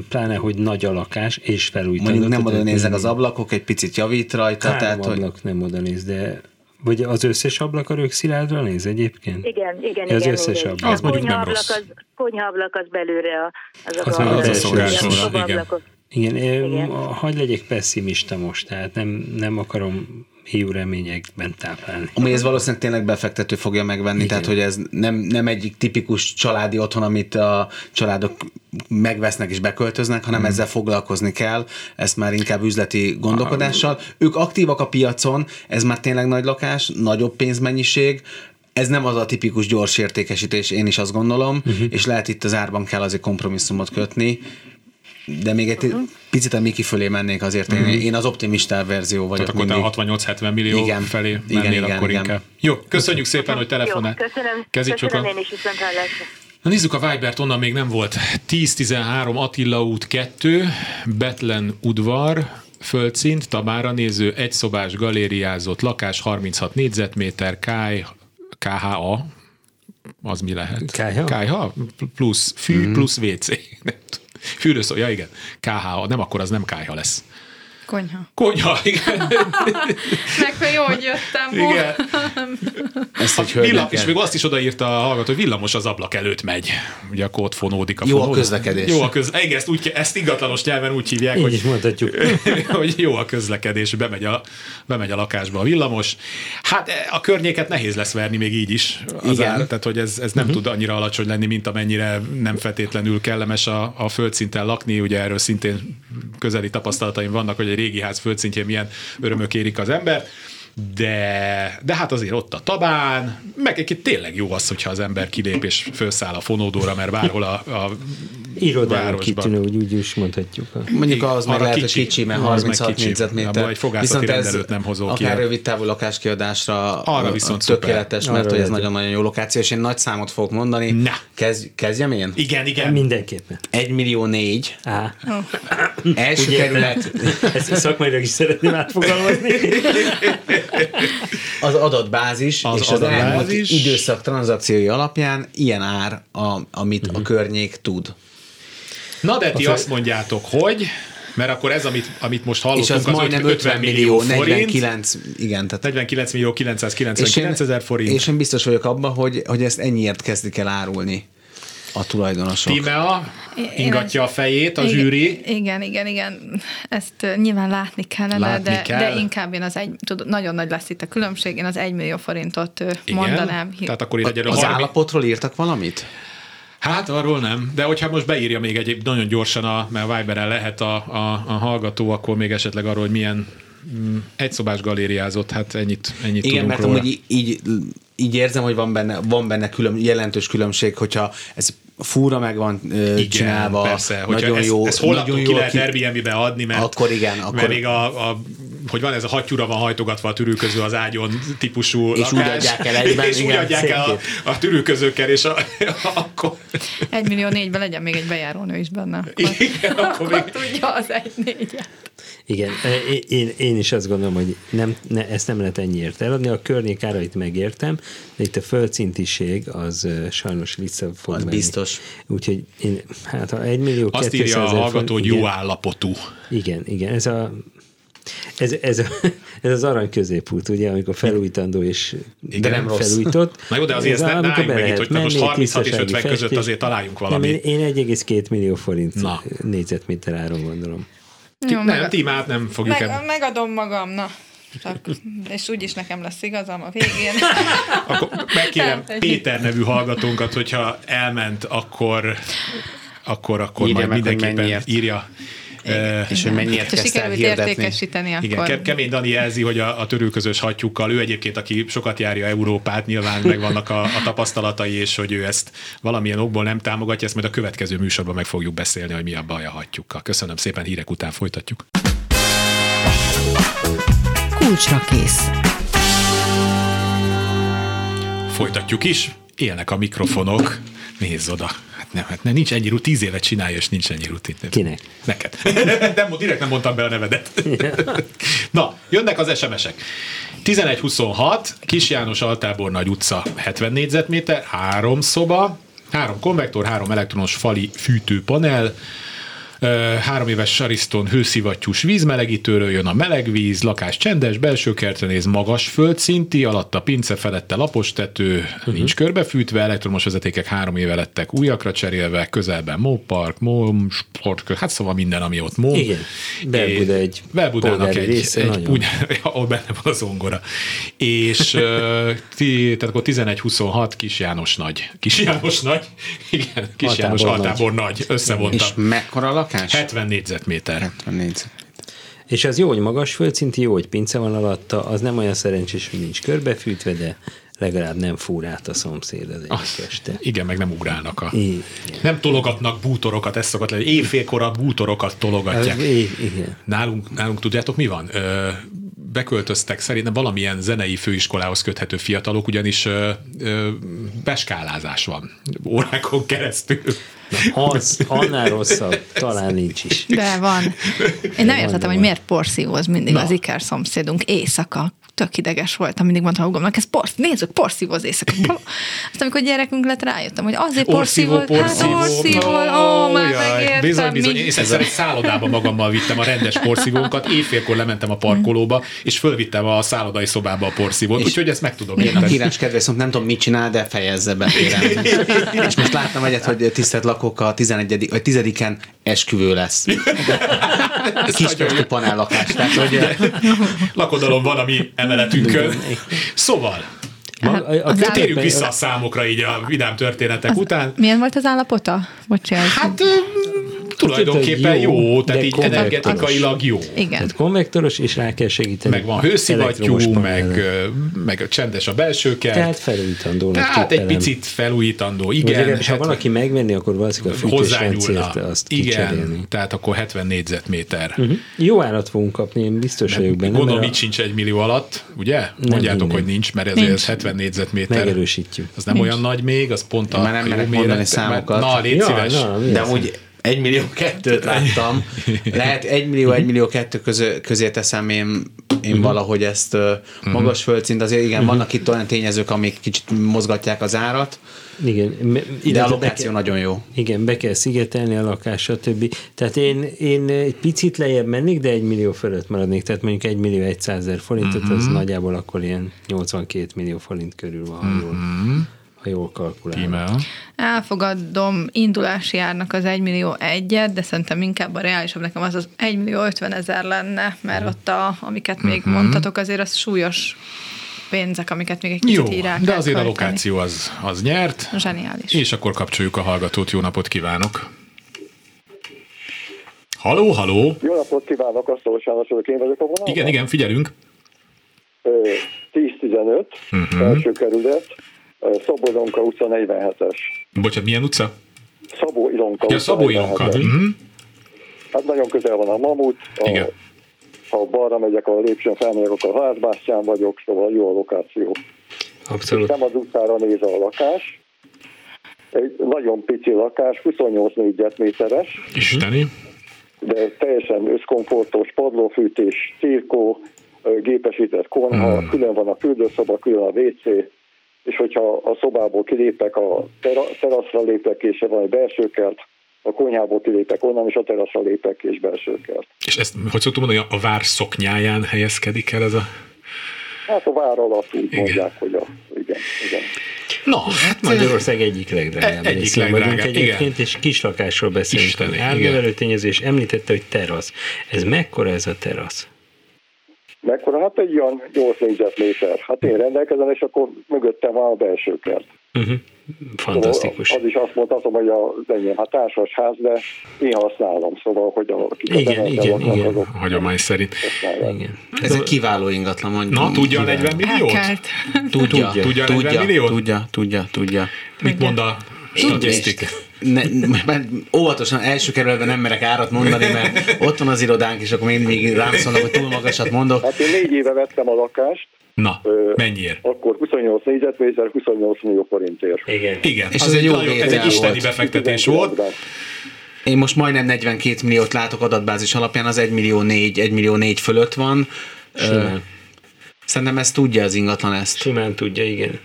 pláne, hogy nagy a lakás és felújított. Mondjuk nem oda néznek az ablakok, egy picit javít rajta. Három tehát, hogy ablak nem oda néz, de vagy az összes ablak a rögszilárdra néz egyébként? Igen, igen, Az igen. összes igen. ablak. Az mondjuk nem konyhaablak rossz. Az, konyhaablak az belőle a, az, Az a meg az az első ilyen szokásos, szobablakok. Igen, Igen. igen. hagyj legyek pessimista most, tehát nem, nem akarom hiú reményekben táplálni. Ami ez valószínűleg tényleg befektető fogja megvenni, Igen. tehát hogy ez nem, nem egyik tipikus családi otthon, amit a családok megvesznek és beköltöznek, hanem hmm. ezzel foglalkozni kell, ezt már inkább üzleti gondolkodással. Ők aktívak a piacon, ez már tényleg nagy lakás, nagyobb pénzmennyiség, ez nem az a tipikus gyors értékesítés, én is azt gondolom, uh-huh. és lehet itt az árban kell azért kompromisszumot kötni, de még egy uh-huh. picit a Miki fölé mennék azért, én, én az optimista verzió vagyok Tehát akkor te mindig. 68-70 millió Igen. felé Igen, mennél igen, akkor igen. inkább. Jó, köszönjük szépen, hogy telefonál. Jó, köszönöm, Kezit köszönöm csukva. én is viszont hallásra. Na nézzük a Vibert, onnan még nem volt. 10-13 Attila út 2, Betlen udvar, földszint, Tabára néző, egyszobás galériázott lakás, 36 négyzetméter, KH, KHA, az mi lehet? KH? KH plusz fű, mm. plusz WC. Nem tudom. Fűrőszó, ja igen, KH, nem akkor az nem KH lesz. Konyha. Konyha, igen. Meg jó, hogy jöttem. igen. Ezt A egy villam, és még azt is odaírta a hallgató, hogy villamos az ablak előtt megy. Ugye akkor ott fonódik a Jó a fonódás. közlekedés. Jó a közlekedés. Igen, ezt, úgy, ezt ingatlanos nyelven úgy hívják, Így hogy, is mondhatjuk. hogy jó a közlekedés, bemegy a, bemegy a lakásba a villamos. Hát e, a környéket nehéz lesz verni még így is. Az Igen. Ár, tehát, hogy ez, ez nem tud annyira alacsony lenni, mint amennyire nem feltétlenül kellemes a, a földszinten lakni. Ugye erről szintén közeli tapasztalataim vannak, hogy egy régi ház földszintjén milyen örömök érik az ember. De, de hát azért ott a tabán, meg egy tényleg jó az, hogyha az ember kilép és felszáll a fonódóra, mert bárhol a, a Irodán városban. kitűnő, úgy, úgy is mondhatjuk. Mondjuk az meg lehet, kicsi. hogy kicsi, mert Az meg 36 kicsi. négyzetméter. Abba egy fogászati rendelőt nem ki akár el. rövid távú lakáskiadásra Arra viszont tökéletes, szuper. mert Arra hogy ez nagyon-nagyon jó lokáció, és én nagy számot fogok mondani. Na. Kezd, kezdjem én? Igen, igen. Mindenképpen. 1 millió 4. Á, Első Ugye? kerület ezt szakmailag is szeretném átfogalmazni. az adatbázis, Az és az elmúlt adatbázis. időszak tranzakciói alapján ilyen ár, a, amit a környék tud. Na de ti Az- azt mondjátok, hogy mert akkor ez, amit, amit most És hallottunk, az az majdnem 50 millió forint, 49, igen, tehát 49 millió és 999 ezer forint. És én biztos vagyok abban, hogy, hogy ezt ennyiért kezdik el árulni a tulajdonosok. Tímea ingatja a fejét, a Igen, zsűri. Igen, igen, igen. Ezt nyilván látni kellene, Látni de, kell. de inkább én az egy, tudod, nagyon nagy lesz itt a különbség, én az egy millió forintot Igen. mondanám. Tehát akkor egyre Az 30 állapotról írtak valamit? Hát arról nem, de hogyha most beírja még egy nagyon gyorsan, a, mert a Viberen lehet a, a, a hallgató, akkor még esetleg arról, hogy milyen mm, egyszobás galériázott, hát ennyit, ennyit Igen, tudunk mert róla. amúgy így, így érzem, hogy van benne, van benne külön, jelentős különbség, hogyha ez fúra meg van ö, Igen, csinálva, persze, hogyha nagyon ez, jó, ez holnaptól nagyon ki lehet Airbnb-be adni, mert, Akkor igen, akkor- mert még a, a, hogy van ez a hattyúra van hajtogatva a tűrűköző az ágyon típusú És úgy adják el egyben, és úgy igen, adják el a, a tűrűközőkkel, és a, akkor, Egy millió négyben legyen még egy bejárónő is benne. Akkor, igen, akkor még, tudja az egy négyet. Igen, e, én, én, is azt gondolom, hogy nem, ne, ezt nem lehet ennyiért eladni. A környék árait megértem, de itt a földszintiség az ö, sajnos vissza fog Az menni. biztos. Úgyhogy én, hát ha egy millió azt írja a 200 ezer hallgató, hogy jó igen, állapotú. Igen, igen, ez a ez, ez, ez az arany középút, ugye, amikor felújítandó és De nem rossz. felújított. Na jó, de azért Ez ezt ne- álljunk meg itt, lehet hogy most menni, 36 és tisztasági 50 között festés. azért találjunk Nem, valami. én, én 1,2 millió forint Na. négyzetméter áron gondolom. Jó, nem, tímát nem fogjuk Meg, meg, megadom magam, na. Csak, és úgyis nekem lesz igazam a végén. Akkor megkérem. Péter nevű hallgatónkat, hogyha elment, akkor akkor, akkor Írja majd mindenképpen írja. Eh, És hogy mennyiért kezdte el sikerült hirdetni. értékesíteni, Igen, akkor... Ke- Kemény Dani jelzi, hogy a, a törőközös hattyúkkal, ő egyébként, aki sokat járja Európát, nyilván megvannak a, a tapasztalatai, és hogy ő ezt valamilyen okból nem támogatja, ezt majd a következő műsorban meg fogjuk beszélni, hogy mi a baj a hattyúkkal. Köszönöm szépen, hírek után folytatjuk. Csúcsra kész. Folytatjuk is. Élnek a mikrofonok. Nézz oda. Hát nem, hát nem, nincs ennyi rutin. Tíz évet csinálja, és nincs ennyi rutin. Kinek? Neked. nem, direkt nem mondtam be a nevedet. Na, jönnek az SMS-ek. 1126, Kis János Altábor Nagy utca, 70 négyzetméter, három szoba, három konvektor, három elektronos fali fűtőpanel, Három éves Sariston hőszivattyús vízmelegítőről jön a meleg víz, lakás csendes, belső kertre néz magas földszinti, alatta pince felette lapos tető, uh-huh. nincs körbefűtve, elektromos vezetékek három éve lettek újakra cserélve, közelben mópark, móm, sport, hát szóval minden, ami ott móm. Igen. Belbuda egy Belbudának egy, része, egy nagyon. úgy, ahol benne van a zongora. És ti, tehát akkor 11-26 Kis János nagy. Kis János nagy? Igen, Kis János Altábor nagy. altábor nagy. Összevontam. És mekkora lakás? 70 négyzetméter. 70 négyzet. És az jó, hogy magas földszinti, jó, hogy pince van alatta, az nem olyan szerencsés, hogy nincs körbefűtve, de legalább nem fúr át a szomszéd az egyik este. Igen, meg nem ugrálnak a... Igen. Nem tologatnak bútorokat, ez szokott lenni. Éjfélkor a bútorokat tologatják. Igen. Nálunk, nálunk tudjátok mi van? Ö, beköltöztek szerintem valamilyen zenei főiskolához köthető fiatalok, ugyanis ö, ö, beskálázás van órákon keresztül. Az annál rosszabb, talán nincs is. De van. Én nem értettem, hogy miért porszívóz mindig Na. az iker szomszédunk éjszaka. Tök ideges voltam, mindig mondtam húgomnak, ez porsz, nézzük, porszívóz éjszaka. Aztán amikor gyerekünk lett, rájöttem, hogy azért Orszívó, porszívóz, hát porszívó. orszívó, ó, már jaj, megértem. Bizony, bizony. Én egyszer egy szállodába magammal vittem a rendes porszívónkat, éjfélkor lementem a parkolóba, és fölvittem a szállodai szobába a porszívót, úgyhogy ezt meg tudom Én a érteni. hírás kedvész, nem tudom, mit csinál, de fejezze be. És most láttam egyet, hogy tisztelt lakók a 11. vagy 10-en esküvő lesz. Kispesti panellakás. Tehát, hogy Lakodalom van a mi emeletünkön. Szóval, Maga, a, a Az térjünk vissza a számokra így a vidám történetek után. Milyen volt az állapota? Bocsánat. Hát tulajdonképpen jó, jó, tehát így energetikailag jó. Igen. Tehát konvektoros, és rá kell segíteni. Meg van hőszivattyú, meg, meg csendes a belső kert. Tehát felújítandónak Tehát egy picit felújítandó, Vagy igen. ha hát valaki megvenni, akkor valószínűleg a fűtésrendszert azt Igen, kicserélni. tehát akkor 70 négyzetméter. Uh-huh. Jó árat fogunk kapni, én biztos vagyok benne. Gondolom, itt sincs egy millió alatt, ugye? Mondjátok, minden. hogy nincs, mert ezért ez 70 négyzetméter. Megerősítjük. Az nem olyan nagy még, az pont a Már nem merek mondani számokat. Na, légy Ja, szíves. na, De amúgy egy millió kettőt láttam. Lehet egy millió, egy millió kettő közé, közé teszem én, én valahogy ezt ö, magas földszint. Azért igen, vannak itt olyan tényezők, amik kicsit mozgatják az árat, Igen, me- de illetve a lokáció kell- nagyon jó. Igen, be kell szigetelni a lakás, stb. Tehát én, én egy picit lejjebb mennék, de egy millió fölött maradnék. Tehát mondjuk egy millió 100 ezer forintot, Mhm. az nagyjából akkor ilyen 82 millió forint körül van, jól, ha jól kalkulálom. Tímel. Elfogadom indulási árnak az 1 millió egyet, de szerintem inkább a reálisabb nekem az az 1 millió 50 ezer lenne, mert ott, a, amiket még Mhm. mondtatok, azért az súlyos pénzek, amiket még egy kicsit Jó, de azért a költeni. lokáció az, az nyert. Zseniális. És akkor kapcsoljuk a hallgatót. Jó napot kívánok! Haló, haló! Jó napot kívánok, Asztalos János vagyok, én vagyok a vonalban. Igen, igen, figyelünk. Ö, 10-15, Mhm. első kerület, Ilonka utca 47-es. Bocsánat, milyen utca? Szabó Ilonka Ja, utca Szabó Ilonka. 47-es. Mhm. Hát nagyon közel van a Mamut. A, Igen. ha balra megyek a lépcsőn, felmegyek, akkor Házbástyán vagyok, szóval jó a lokáció. Abszolút. Nem az utcára néz a lakás. Egy nagyon pici lakás, 28 négyzetméteres, Isteni. de teljesen összkomfortos, padlófűtés, cirkó, gépesített konyha, Hmm. külön van a fürdőszoba, külön a WC, és hogyha a szobából kilépek, a tera- teraszra lépek, és van egy belső kert, a konyhából kilépek onnan, és a teraszra lépek, és belső kert. És ezt, hogy szoktuk mondani, a vár szoknyáján helyezkedik el ez a... Hát a vár alatt úgy Igen. mondják, hogy a, igen, igen. Na, hát Magyarország egyik legdrágább. Egyik részén vagyunk legdrágább, Egyébként, és kislakásról beszélünk. Igen. Árnövelő tényezés említette, hogy terasz. Ez mekkora ez a terasz? Mekkora? Hát egy olyan 8 négyzetméter. Hát én rendelkezem, és akkor mögöttem van a belső kert. Uh-huh. Fantasztikus. Szóval az is azt mondhatom, hogy a enyém hát társas ház, de én használom, szóval, hogy a Igen, igen, igen. azok hagyomány szerint. Igen. Ez egy kiváló ingatlan, mondjuk. Na, tudja a 40 milliót? Tudja, Tudja a 40 tudja, milliót? tudja, tudja, tudja. Mit mond a statisztika? ne, mert óvatosan első kerületben nem merek árat mondani, mert ott van az irodánk, és akkor még, még rám szólnak, hogy túl magasat mondok. Hát én négy éve vettem a lakást, Na, Ö, mennyiért? akkor 28 négyzetméter, 28 millió forintért. Igen. Igen, És az ez egy jó nagyon, ez egy isteni volt. befektetés volt. 19-ben. Én most majdnem 42 milliót látok adatbázis alapján, az 1 millió 4, 1 millió 4 fölött van. Simán. Szerintem ezt tudja az ingatlan ezt. Simán tudja, igen.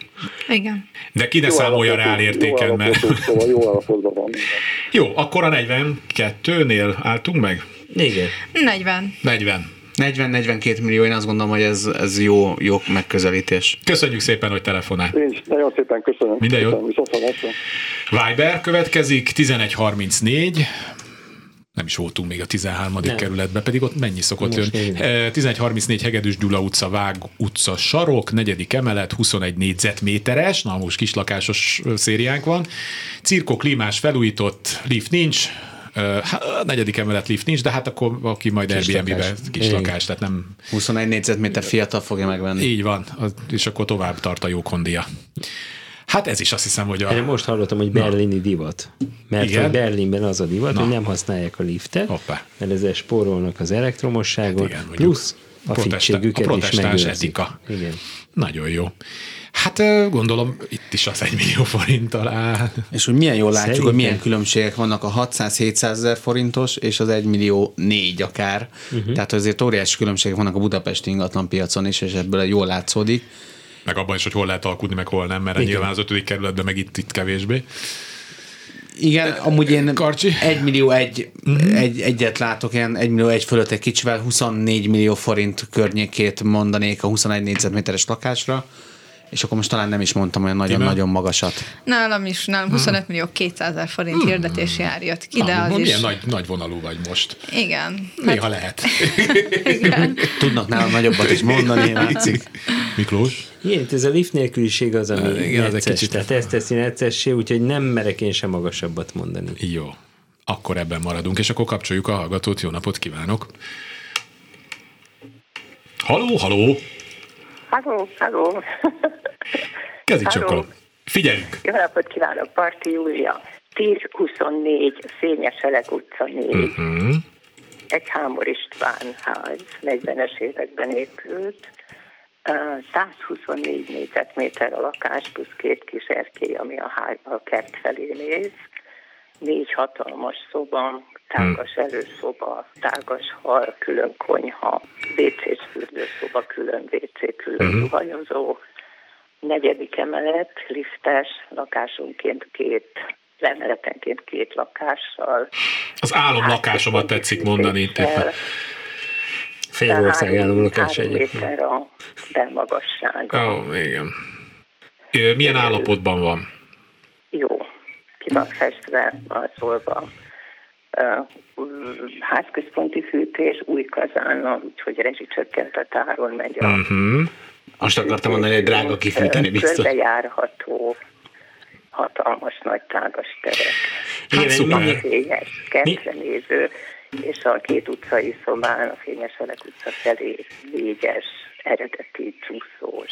Igen. De ki ne Jó számolja reál értéken, jó mert... Szóval jó állapotban van. Jó, akkor a 42-nél álltunk meg? Igen. 40. 40. 40-42 millió, én azt gondolom, hogy ez, ez jó, jó megközelítés. Köszönjük szépen, hogy telefonál. Én is nagyon szépen köszönöm. Minden jót. Viszontlátásra. Viber következik, 1134. Nem is voltunk még a 13. Nem. kerületben, pedig ott mennyi szokott Most jönni? még Eh, 1134 Hegedűs Gyula utca, Vág utca, Sarok, negyedik emelet, 21 négyzetméteres, na most kislakásos szériánk van. Cirko klímás felújított, lift nincs, a negyedik emelet lift nincs, de hát akkor aki majd Airbnb-be kis lakás, tehát nem 21 négyzetméter fiatal fogja megvenni. így van, és akkor tovább tart a jó kondia. Hát ez is azt hiszem, hogy Erre a... most hallottam, hogy berlini divat. Mert Igen? hogy Berlinben az a divat, Na. hogy nem használják a liftet, Hoppá. mert ezzel spórolnak az elektromosságon, Igen, mondjuk. plusz a fittségüket a is protestáns megőrzik. etika. Igen. Nagyon jó. Hát gondolom itt is az egy millió forint talán. És hogy milyen jól látjuk, Szerintem. hogy milyen különbségek vannak a 600-700 ezer forintos és az 1 millió 4 akár. Uh-huh. Tehát azért óriási különbségek vannak a budapesti ingatlan piacon is, és ebből jól látszódik. Meg abban is, hogy hol lehet alkudni, meg hol nem, mert Igen. nyilván az ötödik kerületben meg itt, itt kevésbé. Igen, amúgy én Karcsi? 1 millió egy, uh-huh. egy, egyet látok, ilyen 1 millió egy fölött egy kicsivel, 24 millió forint környékét mondanék a 21 négyzetméteres lakásra, és akkor most talán nem is mondtam olyan nagyon-nagyon magasat. Nálam is, nálam 25 millió 200 ezer forint hirdetési ár jött ki, de Ah, az is... milyen nagy, nagy vonalú vagy most. Igen. Néha lehet. Igen. Tudnak nálam nagyobbat is mondani, látszik. Miklós? Igen, ez a lift nélküliség az, ami Igen, Igen, az necces, kicsit- tehát ezt teszi neccessé, úgyhogy nem merek én sem magasabbat mondani. Jó. Akkor ebben maradunk, és akkor kapcsoljuk a hallgatót. Jó napot kívánok! Haló, haló! Halló, halló. Kezdj csak. Figyeljünk! Jó napot kívánok, Parti Júlia. 1024 Fényeselek utca 4. Uh-huh. Egy Hámor István ház, 40-es években épült. Ö, 124 négyzetméter a lakás, plusz két kis erkély, ami a, ház, a kert felé néz. Négy hatalmas szoba, tágas előszoba, tágas hal, külön konyha, WC-s fürdőszoba, külön WC, külön uh-huh. negyedik emelet, liftes, lakásonként két, emeletenként két lakással. Az álomlakásomat tetszik mondani. Átépítéssel, Félország három- álló lakás három egyébként. méter a belmagassága. Ó, igen. Milyen állapotban van? Jó, ki van festve, szólva. Házközponti fűtés, új kazánnal, úgyhogy rezsicsökkentett áron megy a Uh-huh. Azt akartam mondani, hogy drága kifűteni biztos. Körbejárható, hatalmas nagy tágas terek. Hát Igen, szuper. Fényes, és a két utcai szobán, a Fényeselek utca felé véges, eredeti csúszós.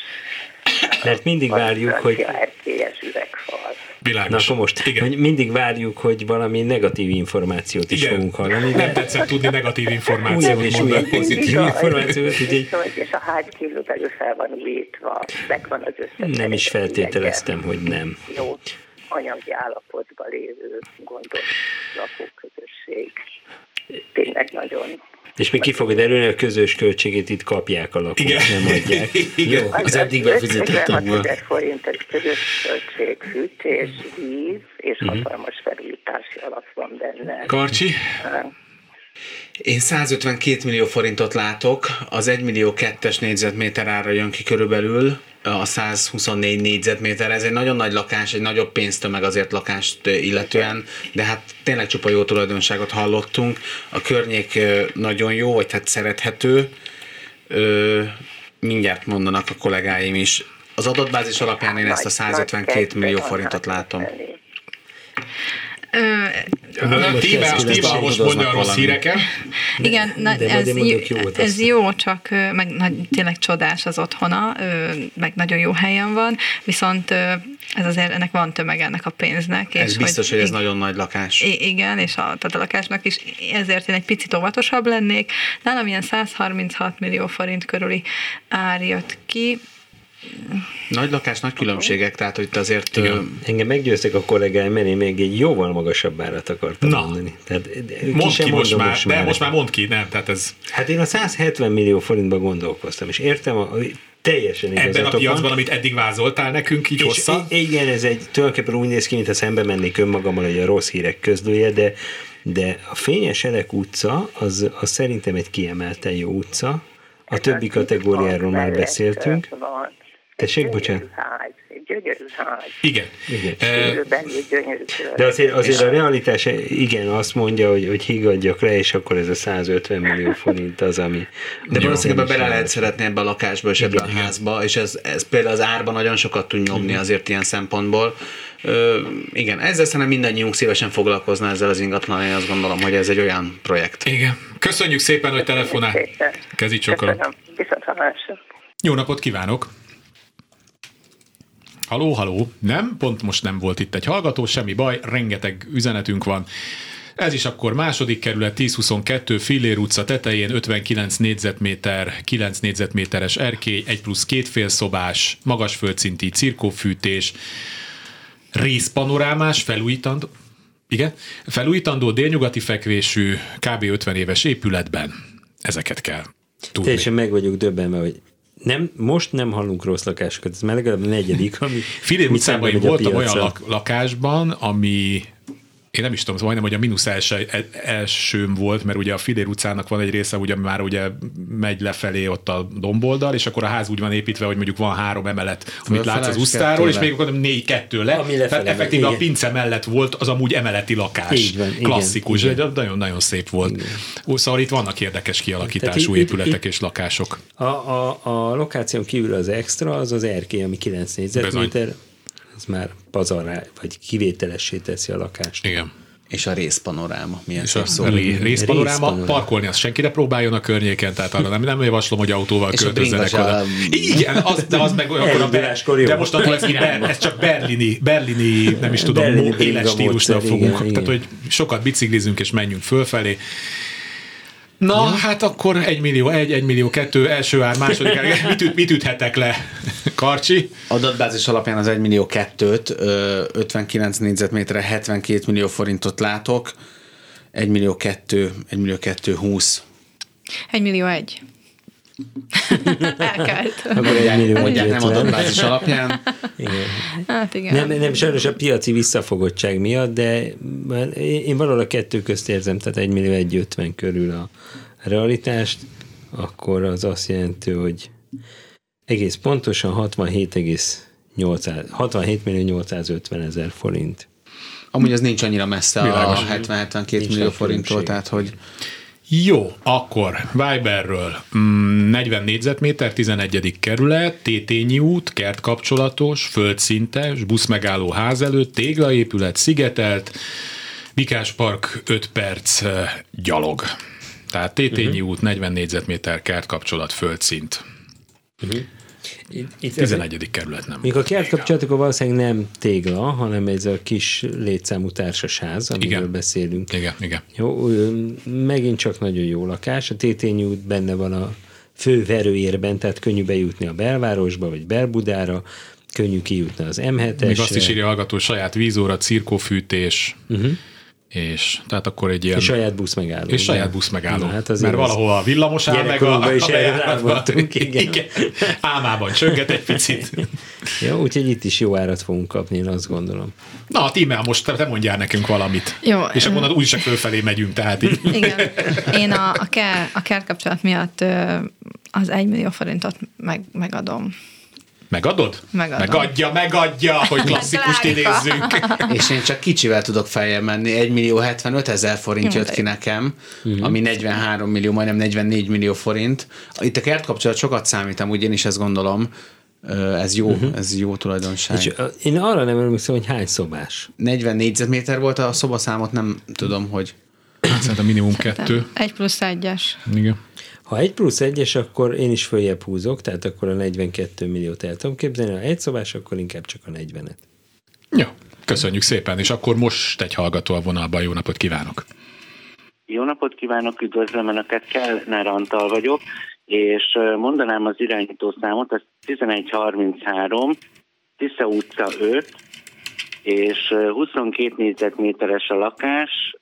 Mert mindig várjuk, hogy erkélyes üvegfal. Na Világos. akkor most, Igen. mindig várjuk, hogy valami negatív információt is Igen. fogunk hallani, Nem tetszett tudni negatív újabb információt és mondani. újabb pozitív Igaz. információt, úgyhogy Viszont, és a ház kívül belül fel van újítva, meg van az összes. nem is feltételeztem, hogy nem. Jó anyagi állapotban lévő gondos lakóközösség. Tényleg nagyon És még ki fogod erőni, a közös költségét itt kapják a lakók, Igen. nem adják. Igen. Jó, Az eddig befizetett 56 tagból. ezer forint egy közös költség, fűtés, víz, és hatalmas felújítási alap van benne. Karcsi? Én 152 millió forintot látok, az 1 millió 2-es négyzetméter ára jön ki körülbelül, a 124 négyzetméter. Ez egy nagyon nagy lakás, egy nagyobb pénztömeg azért lakást illetően, de hát tényleg csupa jó tulajdonságot hallottunk. A környék nagyon jó, vagy hát szerethető. Ö, mindjárt mondanak a kollégáim is. Az adatbázis alapján én ezt a Nagy- 152 nagy millió forintot látom. Tíme, Tíme most mondja a rossz híreket. Igen, na, de ez, jó, ez jó, csak meg nagy, tényleg csodás az otthona, meg nagyon jó helyen van, viszont ez azért ennek van tömeg ennek a pénznek. Ez és biztos, hogy ez ig- nagyon nagy lakás. I- igen, és a, tehát a lakásnak is ezért én egy picit óvatosabb lennék. Nálam ilyen 136 millió forint körüli ár jött ki. Nagy lakás, nagy különbségek, tehát hogy itt azért... ö, Engem meggyőztek a kollégáim, mert én még egy jóval magasabb árat akartam Na. mondani. Tehát, Mondd ki most mondom már, de most már mondd ki, nem, tehát ez Hát én a 170 millió forintba gondolkoztam, és értem, a, teljesen ebben a piacban, van. amit eddig vázoltál nekünk így És hosszan. igen, ez egy tulajdonképpen úgy néz ki, mintha szembe mennék önmagammal, hogy a rossz hírek közlője, de, de a Fényes Elek utca, az, az szerintem egy kiemelten jó utca. A többi kategóriáról már beszéltünk. Tessék, bocsánat. Gyönyörű ház, egy gyönyörű ház. Igen. Igen. Körülbelül gyönyörű kör. De azért, azért a realitás igen azt mondja, hogy, hogy higgadjak le, és akkor ez a 150 millió forint az, ami... De valószínűleg bele lehet szeretni ebbe a lakásba és ebbe a házba, és ez, ez például az árban nagyon sokat tud nyomni azért ilyen szempontból. Ö, igen, ezzel szerintem mindannyiunk szívesen foglalkozna ezzel az ingatlan, én azt gondolom, hogy ez egy olyan projekt. Igen. Köszönjük szépen, hogy telefonál. Csokolom. Köszönöm. Viszont hallásra. Jó napot kívánok! Haló, haló. Nem, pont most nem volt itt egy hallgató, semmi baj, rengeteg üzenetünk van. Ez is akkor második kerület 1022 Fillér utca tetején 59 négyzetméter, 9 négyzetméteres erkély, 1 plusz két félszobás, magas földszinti cirkófűtés, részpanorámás, felújítandó, igen, felújítandó délnyugati fekvésű, kb. 50 éves épületben. Ezeket kell tudni. Teljesen meg vagyok döbbenve, hogy nem, most nem hallunk rossz lakásokat, ez már legalább a negyedik, ami... Filér mit utcában én voltam olyan piacra. lak- lakásban, ami én nem is tudom, majdnem, hogy a mínusz első, elsőm volt, mert ugye a Filér utcának van egy része, ugye ami már ugye megy lefelé ott a domboldal, és akkor a ház úgy van építve, hogy mondjuk van három emelet, amit Fölfele látsz az és utcáról, és még akkor négy kettő le. Tehát effektíve a igen. pince mellett volt az amúgy emeleti lakás. Így van, igen, Klasszikus, igen. egy nagyon-nagyon szép volt. Ó, Szóval itt vannak érdekes kialakítású Tehát itt- épületek itt- és lakások. A, a, a lokáción kívül az extra, az az erkély, ami 9 négyzetméter, az már pazarrá, vagy kivételessé teszi a lakást. Igen. És a részpanoráma, milyen És a szó. ré- részpanoráma, Részpanoráma. parkolni azt senki ne próbáljon a környéken, tehát arra nem, nem javaslom, hogy autóval És a költözzenek oda. a- Igen, az, de az meg olyan, akkor a Ber- de mostantól ez, ber, ez csak berlini, berlini, nem is tudom, Berlini életstílusra fogunk. igen, Tehát, igen. hogy sokat biciklizünk és menjünk fölfelé. Na, hát akkor egy millió, egy, egy millió, kettő, első ár, második ár, mit, üt, mit üthetek le? Karcsi? Adatbázis alapján az 1 millió kettőt, ö, 59 négyzetméterre 72 millió forintot látok, 1 millió kettő, 1 millió kettő 20. Egy millió egy. Elkelt. Akkor egy millió Mondják nem ötven. adatbázis alapján. Igen. Hát igen. Nem, nem, sajnos a piaci visszafogottság miatt, de én én valahol a kettő közt érzem, tehát 1 millió 150 körül a realitást, akkor az azt jelenti, hogy egész pontosan 67,800 67 millió 850 ezer forint. Amúgy az nincs annyira messze Világos. a 70-72 Nincs millió forinttól, tehát hogy Jó, akkor Viberről mm, 40 négyzetméter, 11. kerület, Tétényi út, kertkapcsolatos, földszintes, buszmegálló ház előtt, téglaépület, szigetelt, Bikás Park 5 perc eh, gyalog. Tehát Tétényi uh-huh. út, 40 négyzetméter, kertkapcsolat, földszint. Itt, itt 11. kerület nem. Míg a kertkapcsolatok valószínűleg nem tégla, hanem ez a kis létszámú társasház, amiről Igen. beszélünk. Igen, igen. Jó, megint csak nagyon jó lakás. A Tétényi út benne van a fő verőérben, tehát könnyű bejutni a belvárosba, vagy Belbudára, könnyű kijutni az M7-esre. Még azt is írja a hallgató, saját vízóra, cirkófűtés, uh-huh. És tehát akkor egy ilyen... És saját busz megálló. És saját busz megálló. Na, hát azért Mert az- valahol a villamos áll meg a, is a bejáratban. igen. igen. Álmában csönget egy picit. Jó, úgyhogy itt is jó árat fogunk kapni, én azt gondolom. Na, Tímea, most te, te mondjál nekünk valamit. Jó, És akkor onnan úgyis csak fölfelé megyünk, tehát így. Igen. Én a, a, ker, a kertkapcsolat miatt az egy millió forintot meg, megadom. Megadod? Megadom. Megadja, megadja, hogy klasszikust idézzünk. És én csak kicsivel tudok feljebb menni. 1 millió 75 ezer forint jött ki nekem, ami 43 millió, majdnem 44 millió forint. Itt a kertkapcsolat sokat számít, úgy én is ezt gondolom. Ez jó, uh-huh. ez jó tulajdonság. És én arra nem emlékszem, hogy hány szobás. 40 négyzetméter volt a szobaszámot, nem tudom, hogy Szerintem minimum kettő. Egy plusz egyes. Igen. Ha egy plusz egyes, akkor én is följebb húzok, tehát akkor a 42 milliót el tudom képzelni, ha egy szobás, akkor inkább csak a 40-et. Jó, köszönjük szépen, és akkor most egy hallgató a vonalban, jó napot kívánok! Jó napot kívánok, üdvözlöm Önöket, Kellner Antal vagyok, és mondanám az irányító számot, ez 1133, Tisza utca 5, és ö, 22 négyzetméteres a lakás,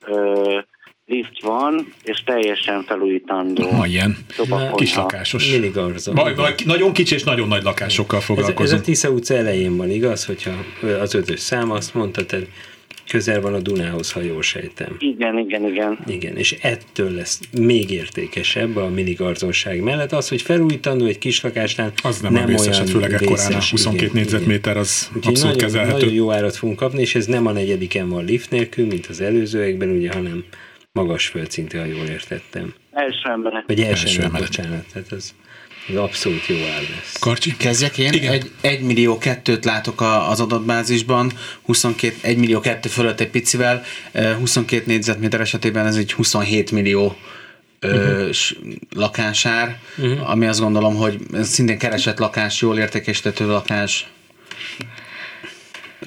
lift van, és teljesen felújítandó. Ma ilyen Szobakonyha. kis lakásos. Minigarzon. Vagy, vagy nagyon kicsi és nagyon nagy lakásokkal Ez, ez a foglalkozunk. Tisza utca elején van, igaz? Hogyha az ötös szám, azt mondta, tehát közel van a Dunához, ha jól sejtem. Igen, igen, igen. Igen, és ettől lesz még értékesebb a minigarzonság mellett. Az, hogy felújítandó egy kis lakásnál Az nem, nem a vészes, olyan főleg vészes, 22 igen, négyzetméter az Úgyhogy abszolút nagyon, kezelhető. nagyon jó árat fogunk kapni, és ez nem a negyediken van lift nélkül, mint az előzőekben, ugye, hanem magas földszintű, ha jól értettem. Első emelet. Vagy első, Első emelet. bocsánat, tehát az, az abszolút jó ár lesz. Karcsi? Kezdjek én? Igen. Egy, egy millió kettőt látok a, az adatbázisban, 22, egy millió kettő fölött egy picivel, eh, 22 négyzetméter esetében ez egy 27 millió s- lakásár, ami azt gondolom, hogy ez szintén keresett lakás, jól értékesítető lakás.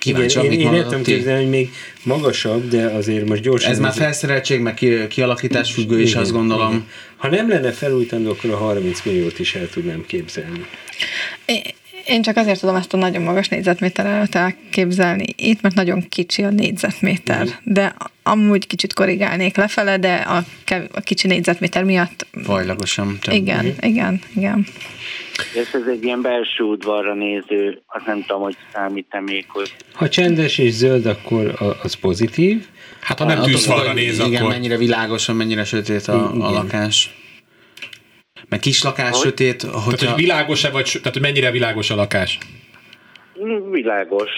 Igen, Kíváncsi, én, én mondanak értem ti. képzelni, hogy még magasabb, de azért most gyorsan... Ez már felszereltség, meg ki- kialakítás függő is, azt gondolom. igen. Ha nem lenne felújítandó, akkor a 30 milliót is el tudnám képzelni. É- Én csak azért tudom ezt a nagyon magas négyzetméteret elképzelni itt, mert nagyon kicsi a négyzetméter. De amúgy kicsit korrigálnék lefele, de a, kev- a kicsi négyzetméter miatt Fajlagosan. több. igen, igen, igen. És ez egy ilyen belső udvarra néző, azt nem tudom, hogy számít-e még, hogy Ha csendes és zöld, akkor az pozitív. Hát ha nem Attól tűzfalra néz, Igen, akkor... mennyire világosan, mennyire sötét a, a Igen. lakás. Meg kis lakás, Hogy? sötét, Tehát, hogyha... hogy világos-e, vagy, tehát, hogy mennyire világos a lakás? Világos.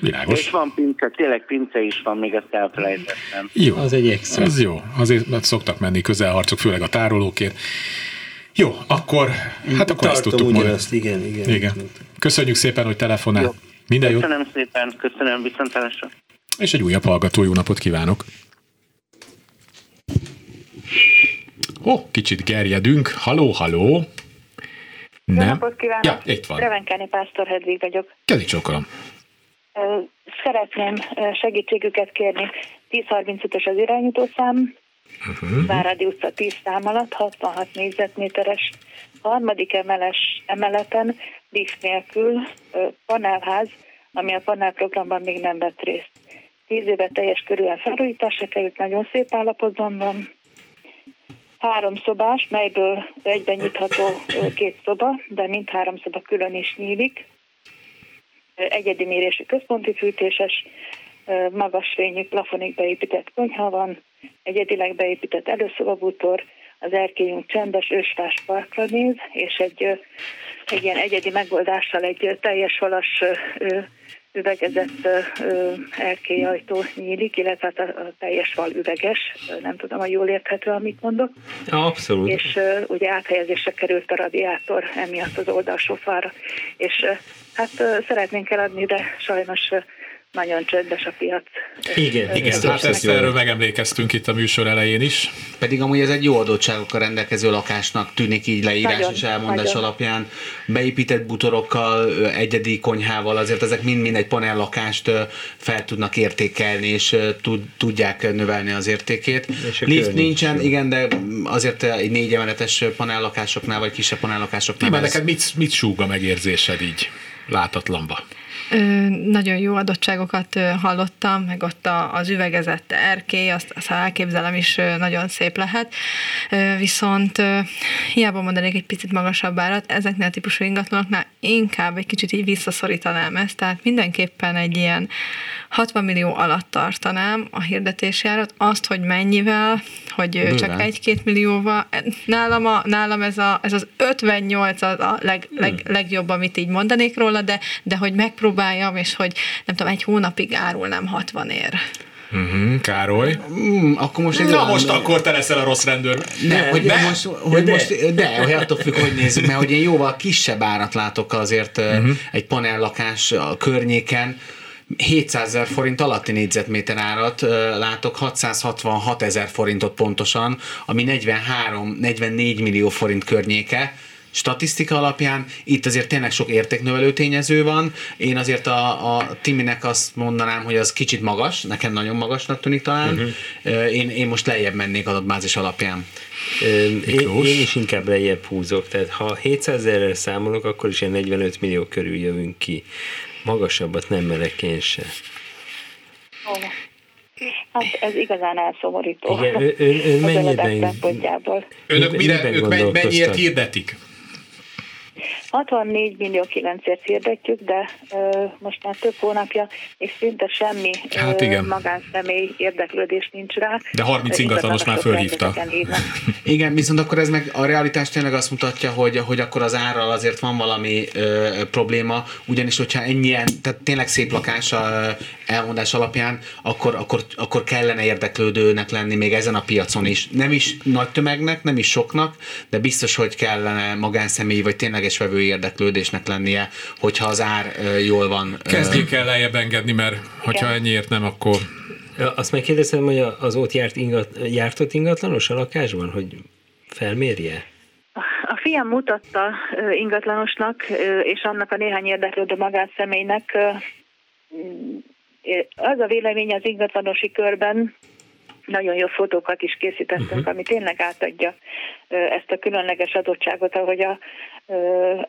Világos. És van pince, tényleg pince is van, még ezt elfelejtettem. Jó. Az egy extra. Ez jó. Azért mert szoktak menni közelharcok, főleg a tárolókért. Jó, akkor, hát akkor ezt tudtuk mondani. igen, igen. Igen. Köszönjük szépen, hogy telefonál. Jó. Minden jó. Köszönöm szépen, köszönöm, viszontlátásra. És egy újabb hallgató, jó napot kívánok. Ó, kicsit gerjedünk. Haló, haló. Jó Nem. napot kívánok! Ja, itt van. Revenkáni Pásztor Hedvig vagyok. Kezdj csókolom. Szeretném segítségüket kérni. 1035-ös az irányítószám, uh-huh. Váradi utca 10 szám alatt, 66 négyzetméteres, harmadik emeles emeleten, lift nélkül, panelház, ami a panelprogramban még nem vett részt. 10 éve teljes körülön felújításra került, nagyon szép állapotban van. Három szobás, melyből egyben nyitható két szoba, de mindhárom szoba külön is nyílik. Egyedi mérésű központi fűtéses, magas fényű plafonig beépített konyha van, egyedileg beépített előszobabútor, az erkélyünk csendes ősfás parkra néz, és egy, egy ilyen egyedi megoldással egy teljes falas üvegezett erkélyajtó nyílik, illetve hát a, teljes fal üveges, nem tudom, hogy jól érthető, amit mondok Abszolút. és ugye áthelyezésre került a radiátor emiatt az oldalsó fára. És hát szeretnénk eladni, de sajnos nagyon csöndes a piac. Igen, Igen, ezt hát ezt erről megemlékeztünk itt a műsor elején is. Pedig amúgy ez egy jó adottságokkal rendelkező lakásnak tűnik így leírás Nagyon, és elmondás nagyon. alapján. Beépített butorokkal, egyedi konyhával, azért ezek mind-mind egy panel lakást fel tudnak értékelni, és tud, tudják növelni az értékét. Lift nincsen, jó. igen, de azért egy négy emeletes panellakásoknál, vagy kisebb panellakásoknál Mert ez- neked mit, mit súg a megérzésed így látatlanba? Nagyon jó adottságokat hallottam, meg ott az üvegezett erkély, azt, azt elképzelem is nagyon szép lehet. Viszont hiába mondanék egy picit magasabb árat, ezeknél a típusú ingatlanoknál inkább egy kicsit így visszaszorítanám ezt, tehát mindenképpen egy ilyen 60 millió alatt tartanám a hirdetési árat, azt, hogy mennyivel, hogy ö, csak Bőven. egy-két millióval, nálam, a, nálam ez, a, ez az 58 az a leg, leg, legjobb, amit így mondanék róla, de, de hogy megpróbáljam, és hogy nem tudom, egy hónapig árulnám 60 ér. Uh-huh, Károly. Mm, akkor most Na olyan- most akkor te leszel a rossz rendőr. Nem, hogy De. most, hogy de. most, de, hogy attól függ, hogy nézzük, mert hogy én jóval kisebb árat látok azért uh-huh. egy panellakás a környéken, 700 ezer forint alatti négyzetméter árat látok, 666 ezer forintot pontosan, ami 43-44 millió forint környéke, statisztika alapján, itt azért tényleg sok értéknövelő tényező van. Én azért a, a Timinek azt mondanám, hogy az kicsit magas, nekem nagyon magasnak tűnik talán. Uh-huh. Én, én most lejjebb mennék adatbázis alapján. Ö, Én, Miklós? én is inkább lejjebb húzok, tehát ha 700 ezerrel számolok, akkor is ilyen 45 millió körül jövünk ki. Magasabbat nem merek én se. Ó, Hát ez igazán elszomorító. Igen, ön, ön, mennyiben. Önök mire, ők mennyiért hirdetik? 64 millió 9-ért hirdetjük, de ö, most már több hónapja, és szinte semmi Hát igen. magánszemély érdeklődés nincs rá. De 30 Ö, ingatlanos már fölhívta. Igen, viszont akkor ez meg a realitás tényleg azt mutatja, hogy, hogy akkor az árral azért van valami ö, probléma, ugyanis hogyha ennyien, tehát tényleg szép lakás a elmondás alapján, akkor, akkor, akkor kellene érdeklődőnek lenni még ezen a piacon is. Nem is nagy tömegnek, nem is soknak, de biztos, hogy kellene magánszemély vagy tényleges vevő érdeklődésnek lennie, hogyha az ár jól van. ö, Kezdjék el lejjebb engedni, mert hogyha ennyiért nem, akkor Ja, Azt megkérdezem, hogy a- az ott járt ingat, jártott ingatlanos a lakásban, hogy felmérje? A fiam mutatta ingatlanosnak, és annak a néhány érdeklődő magánszemélynek az a vélemény az ingatlanosi körben, nagyon jó fotókat is készítettünk, uh-huh. ami tényleg átadja ezt a különleges adottságot, ahogy, a,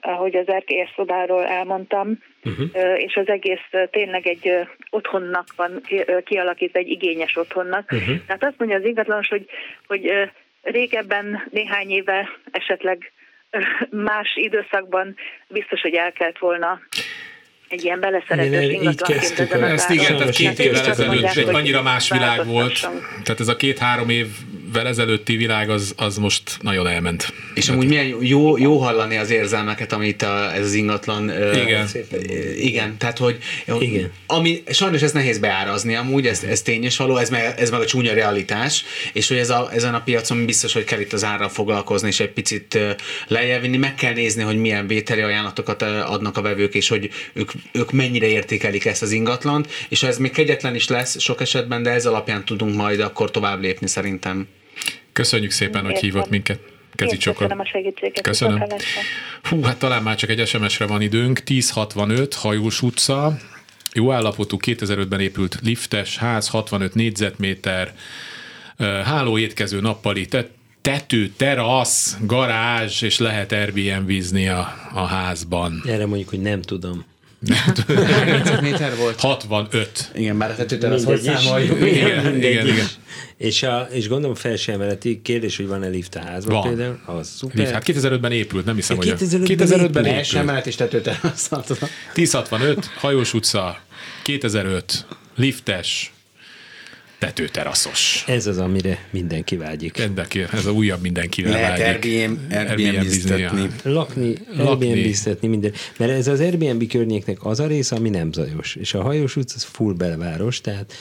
ahogy az erkélyes szobáról elmondtam, uh-huh. és az egész tényleg egy otthonnak van kialakítva, egy igényes otthonnak. Uh-huh. Tehát azt mondja az ingatlanos, hogy, hogy régebben, néhány éve esetleg más időszakban biztos, hogy el kellett volna egy ilyen beleszeretős így ingatlan kezdtük a- Ezt igen, tehát két évvel ezelőtt egy annyira más világ volt. Tehát ez a két-három évvel ezelőtti világ az, az most nagyon elment. És amúgy milyen jó, jó hallani az érzelmeket, amit a, ez az ingatlan... Igen. ö, Igen, tehát hogy... Igen. Ami, sajnos ez nehéz beárazni amúgy, ez, ez tény és való, ez meg, ez meg a csúnya realitás, és hogy ez a, ezen a piacon biztos, hogy kell itt az árral foglalkozni, és egy picit lejjebb vinni, meg kell nézni, hogy milyen vételi ajánlatokat adnak a vevők, és hogy ők, ők mennyire értékelik ezt az ingatlant, és ez még kegyetlen is lesz sok esetben, de ez alapján tudunk majd akkor tovább lépni szerintem. Köszönjük szépen, hogy hívott minket. Kezi Én csokor. köszönöm a segítséget. Köszönöm. Hú, hát talán már csak egy SMS-re van időnk. 1065 Hajós utca, jó állapotú 2005-ben épült liftes ház, 65 négyzetméter, ö, háló étkező nappali, te- tető, terasz, garázs, és lehet Airbnb-zni a, a házban. Erre mondjuk, hogy nem tudom. Méter volt? 65. Igen, bár a tetőtel azt hogy számoljuk. Igen, igen, is. igen. És, a, és gondolom felső emeleti kérdés, hogy van-e lift a házban Van. például? Az szuper. Hát 2005-ben épült, nem hiszem, hogy... a- 2005-ben 2005-ben Első épült. emelet és tudom. 1065, Hajós utca, 2005, liftes, tetőteraszos. Ez az, amire mindenki vágyik. Érdekli, ez a újabb mindenkivel Lehet vágyik. Airbnb, Airbnb-zni, Airbnb-ztetni. Lakni, Lakni. Airbnb-ztetni, minden. Mert ez az Airbnb környéknek az a része, ami nem zajos. És a hajós utca az full belváros, tehát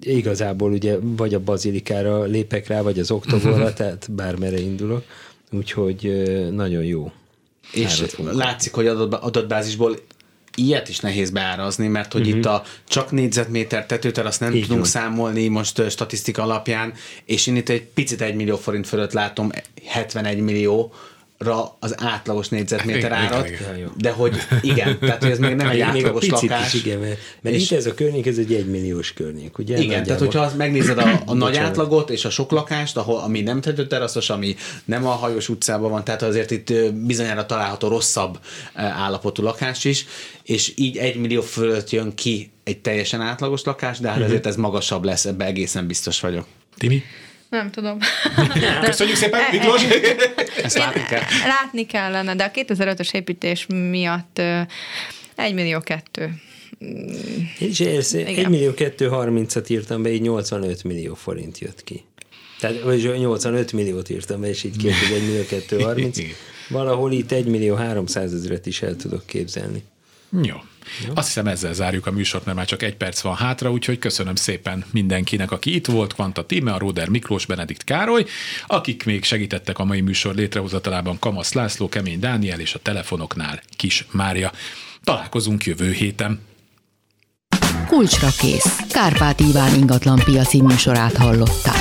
igazából ugye vagy a bazilikára lépek rá, vagy az oktogonra, tehát bármere indulok. Úgyhogy nagyon jó. És látszik, hogy adat, adatbázisból ilyet is nehéz beárazni, mert hogy itt a csak négyzetméter tetőter, azt nem Mhm. Így tudunk van. számolni most statisztika alapján, és én itt egy picit egy millió forint fölött látom 71 millió az átlagos négyzetméter árat, de hogy igen, tehát hogy ez még nem egy Még a átlagos picit lakás. is, igen, mert, mert És- itt ez a környék, ez egy egymilliós környék, ugye? Igen, tehát Nagyjából. hogyha azt megnézed a, a nagy átlagot és a sok lakást, ahol, ami nem tetőteraszos, ami nem a hajós utcában van, tehát azért itt bizonyára található rosszabb állapotú lakás is, és így egy millió fölött jön ki egy teljesen átlagos lakás, de hát azért ez magasabb lesz, ebbe egészen biztos vagyok. Timi? Nem tudom. Köszönjük szépen, Miklós! Ezt látni kell. Látni kellene, de a 2005-ös építés miatt ö, 1 millió kettő. Ezt Igen. 1 millió 230-at írtam be, így 85 millió forint jött ki. Tehát vagy 85 milliót írtam be, és így két, hogy 1 millió 230. Valahol itt 1 millió 300 ezeret is el tudok képzelni. Jó. Jó. Azt hiszem ezzel zárjuk a műsort, mert már csak egy perc van hátra, úgyhogy köszönöm szépen mindenkinek, aki itt volt, Kvanta Tíme, a Róder Miklós, Benedikt Károly, akik még segítettek a mai műsor létrehozatalában Kamasz László, Kemény Dániel és a telefonoknál Kis Mária. Találkozunk jövő héten. Kulcsra kész. Kárpát Iván ingatlan piaci műsorát hallották.